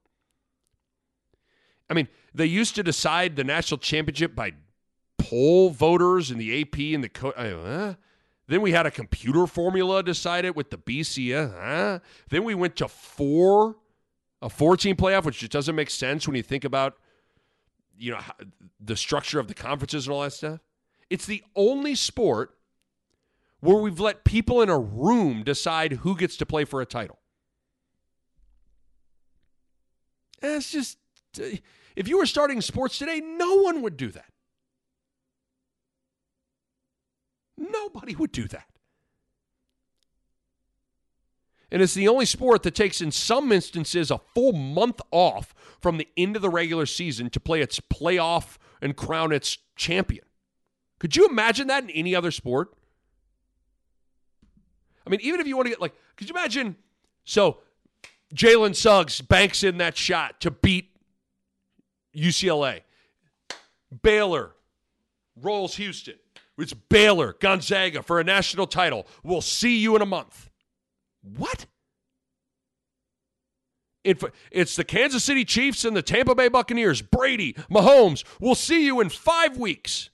A: I mean, they used to decide the national championship by poll voters and the AP and the co- uh, then we had a computer formula decided with the BCS. Huh? Then we went to four, a 14 playoff, which just doesn't make sense when you think about, you know, the structure of the conferences and all that stuff. It's the only sport where we've let people in a room decide who gets to play for a title. it's just, if you were starting sports today, no one would do that. Nobody would do that. And it's the only sport that takes, in some instances, a full month off from the end of the regular season to play its playoff and crown its champion. Could you imagine that in any other sport? I mean, even if you want to get like, could you imagine? So, Jalen Suggs banks in that shot to beat UCLA. Baylor rolls Houston. It's Baylor, Gonzaga for a national title. We'll see you in a month. What? It's the Kansas City Chiefs and the Tampa Bay Buccaneers. Brady, Mahomes, we'll see you in five weeks.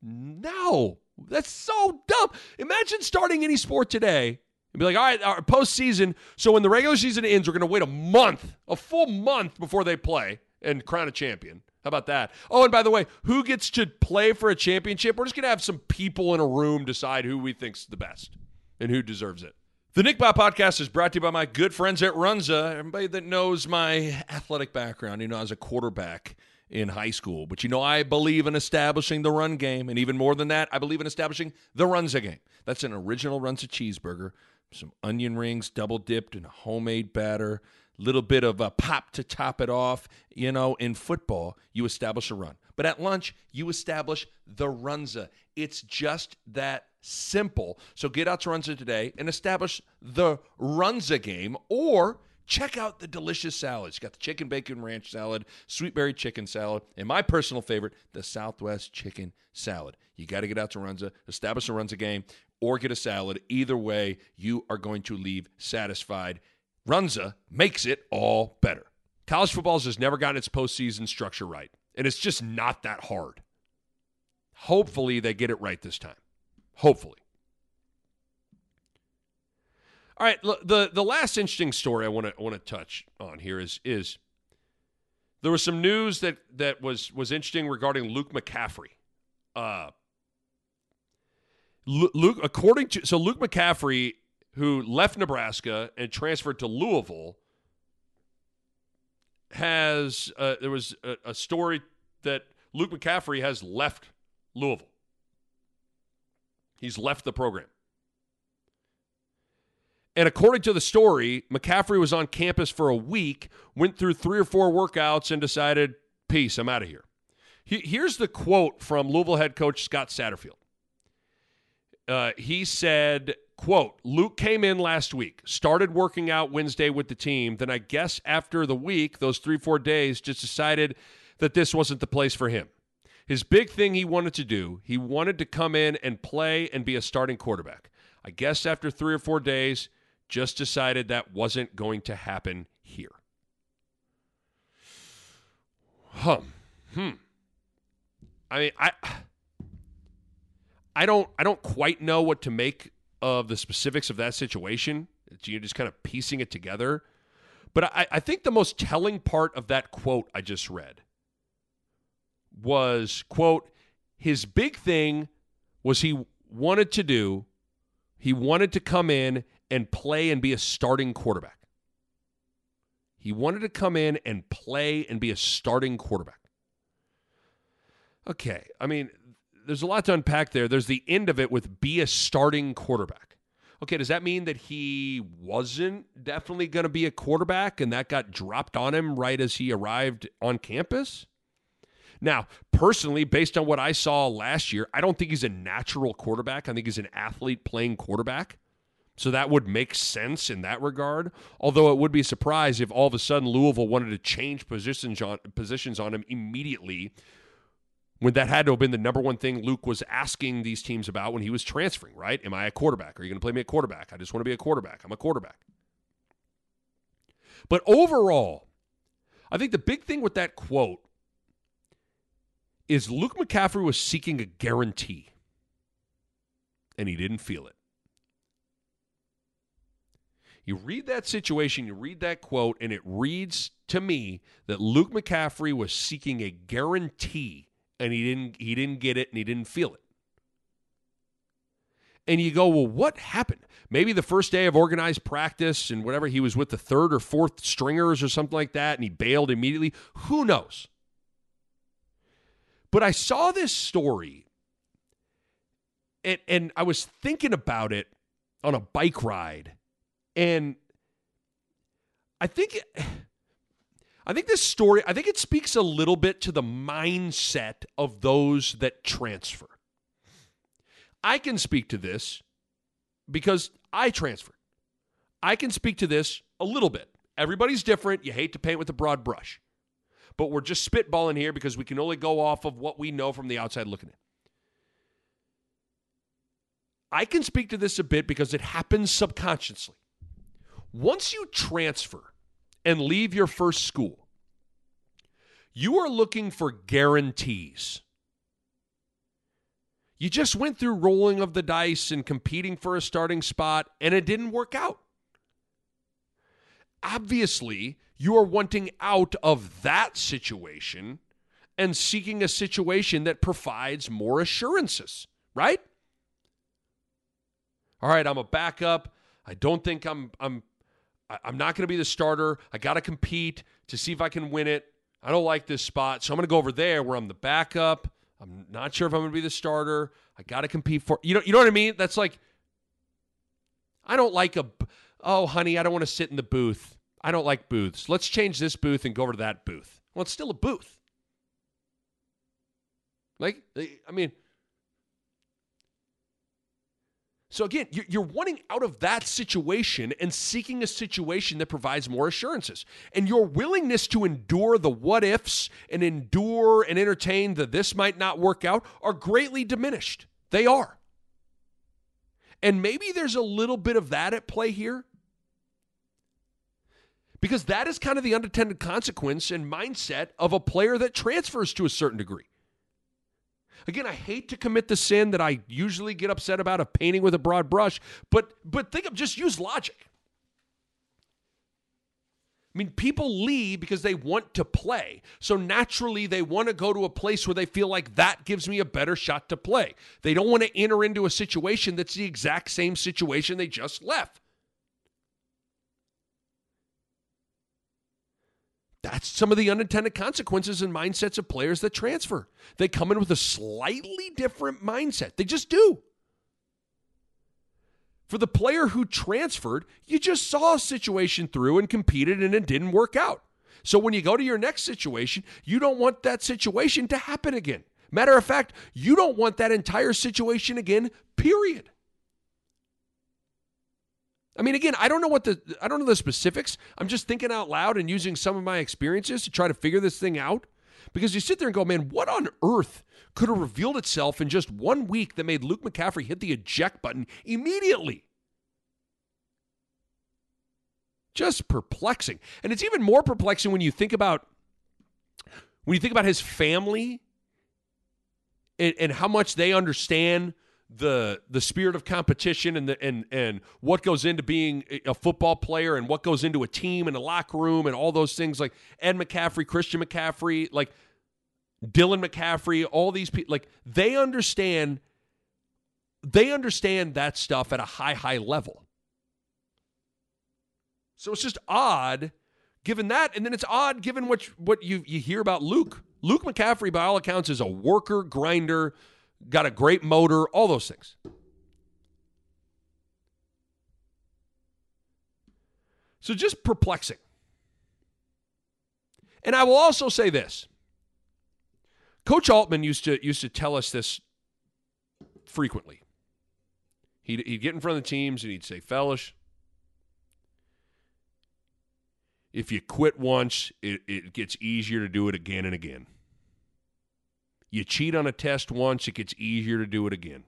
A: No, that's so dumb. Imagine starting any sport today and be like, all right, our postseason. So when the regular season ends, we're going to wait a month, a full month before they play and crown a champion. How about that? Oh, and by the way, who gets to play for a championship? We're just going to have some people in a room decide who we think's the best and who deserves it. The Nick Bob podcast is brought to you by my good friends at Runza. Everybody that knows my athletic background, you know, as a quarterback in high school. But you know, I believe in establishing the run game. And even more than that, I believe in establishing the Runza game. That's an original Runza cheeseburger, some onion rings double dipped in a homemade batter, little bit of a pop to top it off. You know, in football, you establish a run. But at lunch, you establish the Runza. It's just that simple. So get out to Runza today and establish the Runza game or check out the delicious salads. You got the chicken bacon ranch salad, sweet berry chicken salad, and my personal favorite, the Southwest chicken salad. You got to get out to Runza, establish a Runza game, or get a salad. Either way, you are going to leave satisfied. Runza makes it all better. College football has never gotten its postseason structure right, and it's just not that hard. Hopefully, they get it right this time. Hopefully. All right, the the last interesting story I want to want to touch on here is is there was some news that that was was interesting regarding Luke McCaffrey. Uh, Luke, according to so Luke McCaffrey, who left Nebraska and transferred to Louisville, has uh, there was a, a story that Luke McCaffrey has left Louisville. He's left the program. And according to the story, McCaffrey was on campus for a week, went through three or four workouts, and decided, peace, I'm out of here. here's the quote from Louisville head coach Scott Satterfield. Uh, he said, quote, Luke came in last week, started working out Wednesday with the team. Then I guess after the week, those three, four days, just decided that this wasn't the place for him. His big thing he wanted to do, he wanted to come in and play and be a starting quarterback. I guess after three or four days, just decided that wasn't going to happen here. Hum. Hmm. I mean, I I don't I don't quite know what to make of the specifics of that situation. You're just kind of piecing it together. But I, I think the most telling part of that quote I just read was quote his big thing was he wanted to do he wanted to come in and play and be a starting quarterback he wanted to come in and play and be a starting quarterback okay i mean there's a lot to unpack there there's the end of it with be a starting quarterback okay does that mean that he wasn't definitely going to be a quarterback and that got dropped on him right as he arrived on campus now, personally, based on what I saw last year, I don't think he's a natural quarterback. I think he's an athlete playing quarterback. So that would make sense in that regard. Although it would be a surprise if all of a sudden Louisville wanted to change positions on positions on him immediately when that had to have been the number one thing Luke was asking these teams about when he was transferring, right? Am I a quarterback? Are you going to play me a quarterback? I just want to be a quarterback. I'm a quarterback. But overall, I think the big thing with that quote is Luke McCaffrey was seeking a guarantee, and he didn't feel it. You read that situation, you read that quote, and it reads to me that Luke McCaffrey was seeking a guarantee, and he didn't he didn't get it, and he didn't feel it. And you go, well, what happened? Maybe the first day of organized practice and whatever, he was with the third or fourth stringers or something like that, and he bailed immediately. Who knows? But I saw this story and, and I was thinking about it on a bike ride. And I think I think this story, I think it speaks a little bit to the mindset of those that transfer. I can speak to this because I transferred. I can speak to this a little bit. Everybody's different. You hate to paint with a broad brush but we're just spitballing here because we can only go off of what we know from the outside looking in. I can speak to this a bit because it happens subconsciously. Once you transfer and leave your first school, you are looking for guarantees. You just went through rolling of the dice and competing for a starting spot, and it didn't work out. Obviously, you are wanting out of that situation and seeking a situation that provides more assurances, right? All right, I'm a backup. I don't think I'm I'm I'm not going to be the starter. I got to compete to see if I can win it. I don't like this spot, so I'm going to go over there where I'm the backup. I'm not sure if I'm going to be the starter. I got to compete for you know you know what I mean? That's like I don't like a oh honey, I don't want to sit in the booth. I don't like booths. Let's change this booth and go over to that booth. Well, it's still a booth. Like I mean So again, you're wanting out of that situation and seeking a situation that provides more assurances. And your willingness to endure the what ifs and endure and entertain the this might not work out are greatly diminished. They are. And maybe there's a little bit of that at play here. Because that is kind of the unintended consequence and mindset of a player that transfers to a certain degree. Again, I hate to commit the sin that I usually get upset about of painting with a broad brush, but but think of just use logic. I mean, people leave because they want to play. So naturally, they want to go to a place where they feel like that gives me a better shot to play. They don't want to enter into a situation that's the exact same situation they just left. That's some of the unintended consequences and mindsets of players that transfer. They come in with a slightly different mindset. They just do. For the player who transferred, you just saw a situation through and competed and it didn't work out. So when you go to your next situation, you don't want that situation to happen again. Matter of fact, you don't want that entire situation again, period. I mean, again, I don't know what the I don't know the specifics. I'm just thinking out loud and using some of my experiences to try to figure this thing out. Because you sit there and go, man, what on earth could have revealed itself in just one week that made Luke McCaffrey hit the eject button immediately? Just perplexing. And it's even more perplexing when you think about when you think about his family and, and how much they understand the the spirit of competition and the and and what goes into being a football player and what goes into a team and a locker room and all those things like Ed McCaffrey, Christian McCaffrey, like Dylan McCaffrey, all these people like they understand they understand that stuff at a high high level. So it's just odd given that and then it's odd given what what you you hear about Luke. Luke McCaffrey by all accounts is a worker, grinder, got a great motor, all those things. So just perplexing. And I will also say this. Coach Altman used to used to tell us this frequently. He'd, he'd get in front of the teams and he'd say, "Fellas, if you quit once, it, it gets easier to do it again and again." You cheat on a test once, it gets easier to do it again.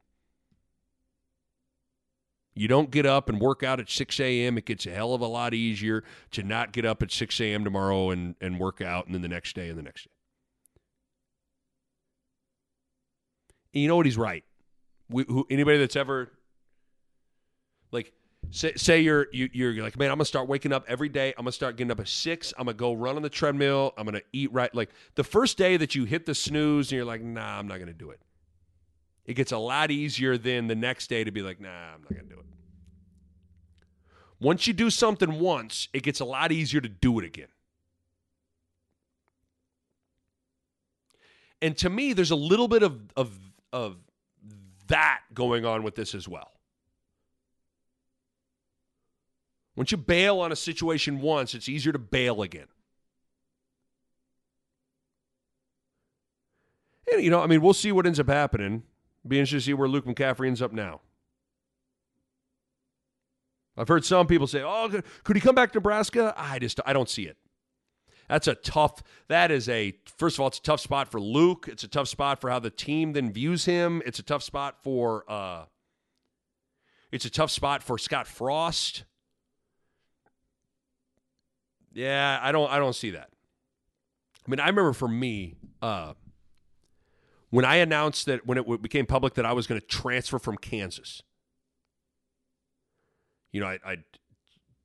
A: You don't get up and work out at 6 a.m., it gets a hell of a lot easier to not get up at 6 a.m. tomorrow and, and work out and then the next day and the next day. And you know what? He's right. We, who, anybody that's ever, Say, say you're you, you're like, man, I'm gonna start waking up every day. I'm gonna start getting up at six. I'm gonna go run on the treadmill. I'm gonna eat right. Like the first day that you hit the snooze and you're like, nah, I'm not gonna do it. It gets a lot easier than the next day to be like, nah, I'm not gonna do it. Once you do something once, it gets a lot easier to do it again. And to me, there's a little bit of of of that going on with this as well. Once you bail on a situation once, it's easier to bail again. And, you know, I mean, we'll see what ends up happening. Be interested to see where Luke McCaffrey ends up now. I've heard some people say, "Oh, could he come back to Nebraska?" I just I don't see it. That's a tough. That is a first of all, it's a tough spot for Luke. It's a tough spot for how the team then views him. It's a tough spot for. uh It's a tough spot for Scott Frost Yeah, I don't I don't see that. I mean, I remember for me, uh, when I announced that when it became public that I was going to transfer from Kansas. You know, I, I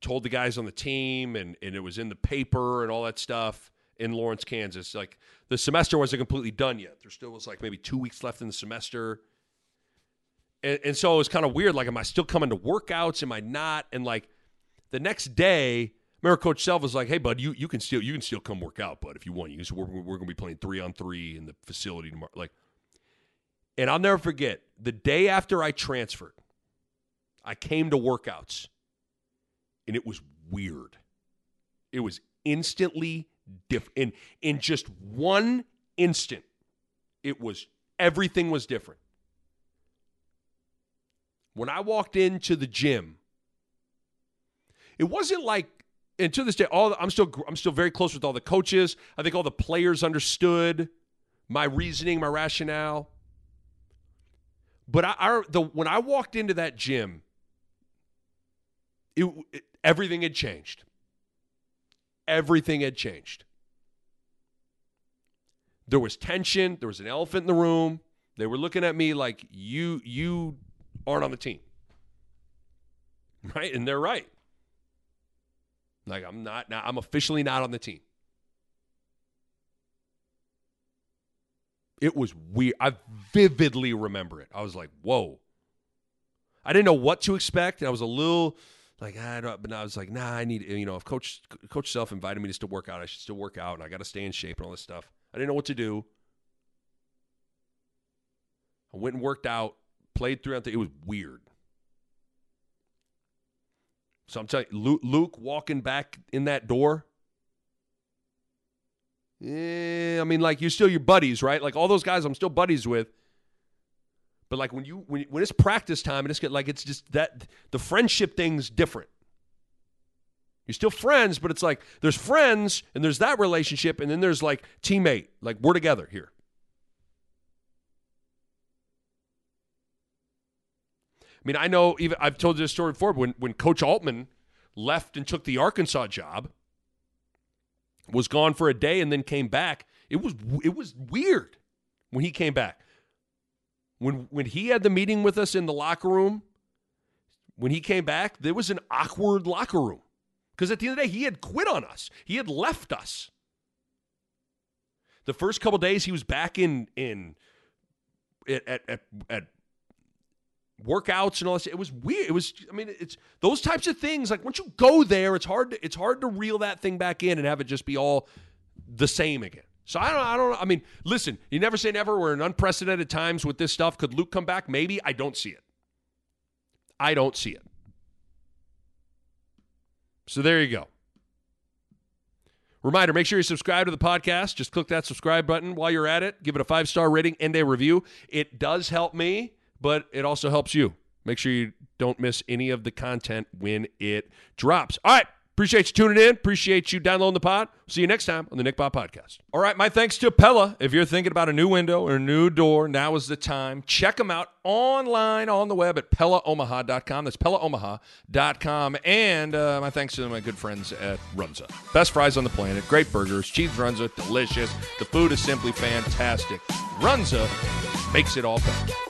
A: told the guys on the team, and and it was in the paper and all that stuff in Lawrence, Kansas. Like the semester wasn't completely done yet. There still was like maybe two weeks left in the semester. And, and so it was kind of weird. Like, am I still coming to workouts? Am I not? And like the next day, remember Coach Self was like, "Hey, bud, you, you can still you can still come work out, bud, if you want. You we're, we're going to be playing three on three in the facility tomorrow." Like, and I'll never forget the day after I transferred, I came to workouts, and it was weird. It was instantly different. In in just one instant, it was everything was different. When I walked into the gym, it wasn't like and to this day all I'm still I'm still very close with all the coaches. I think all the players understood my reasoning, my rationale. But I, I the when I walked into that gym, it, it everything had changed. Everything had changed. There was tension. There was an elephant in the room. They were looking at me like you you aren't on the team. Right? And they're right. Like I'm not now I'm officially not on the team. It was weird. I vividly remember it. I was like, "Whoa." I didn't know what to expect. And I was a little like I don't, but I was like, nah, I need, you know, if coach coach self invited me to still work out, I should still work out, and I got to stay in shape and all this stuff. I didn't know what to do. I went and worked out, played throughout the. It was weird. So I'm telling you, Luke, walking back in that door. Yeah, I mean, like you're still your buddies, right? Like all those guys, I'm still buddies with. But like when you when, when it's practice time and it's like it's just that the friendship thing's different. You're still friends, but it's like there's friends and there's that relationship, and then there's like teammate, like we're together here. I mean, I know even I've told this story before. When when Coach Altman left and took the Arkansas job, was gone for a day and then came back. It was it was weird when he came back. When when he had the meeting with us in the locker room, when he came back, there was an awkward locker room. Because at the end of the day, he had quit on us. He had left us. The first couple days he was back in in at, at, at workouts and all this. It was weird. It was. I mean, it's those types of things. Like once you go there, it's hard. To, it's hard to reel that thing back in and have it just be all the same again. So I don't. I don't. I mean, listen. You never say never. We're in unprecedented times with this stuff. Could Luke come back? Maybe. I don't see it. I don't see it. So there you go. Reminder make sure you subscribe to the podcast. Just click that subscribe button while you're at it. Give it a five star rating and a review. It does help me but it also helps you. Make sure you don't miss any of the content when it drops. All right. Appreciate you tuning in. Appreciate you downloading the pod. See you next time on the Nick Bob Podcast. All right, my thanks to Pella. If you're thinking about a new window or a new door, now is the time. Check them out online on the web at PellaOmaha.com. That's PellaOmaha.com. And uh, my thanks to my good friends at Runza. Best fries on the planet, great burgers, cheese Runza, delicious. The food is simply fantastic. Runza makes it all better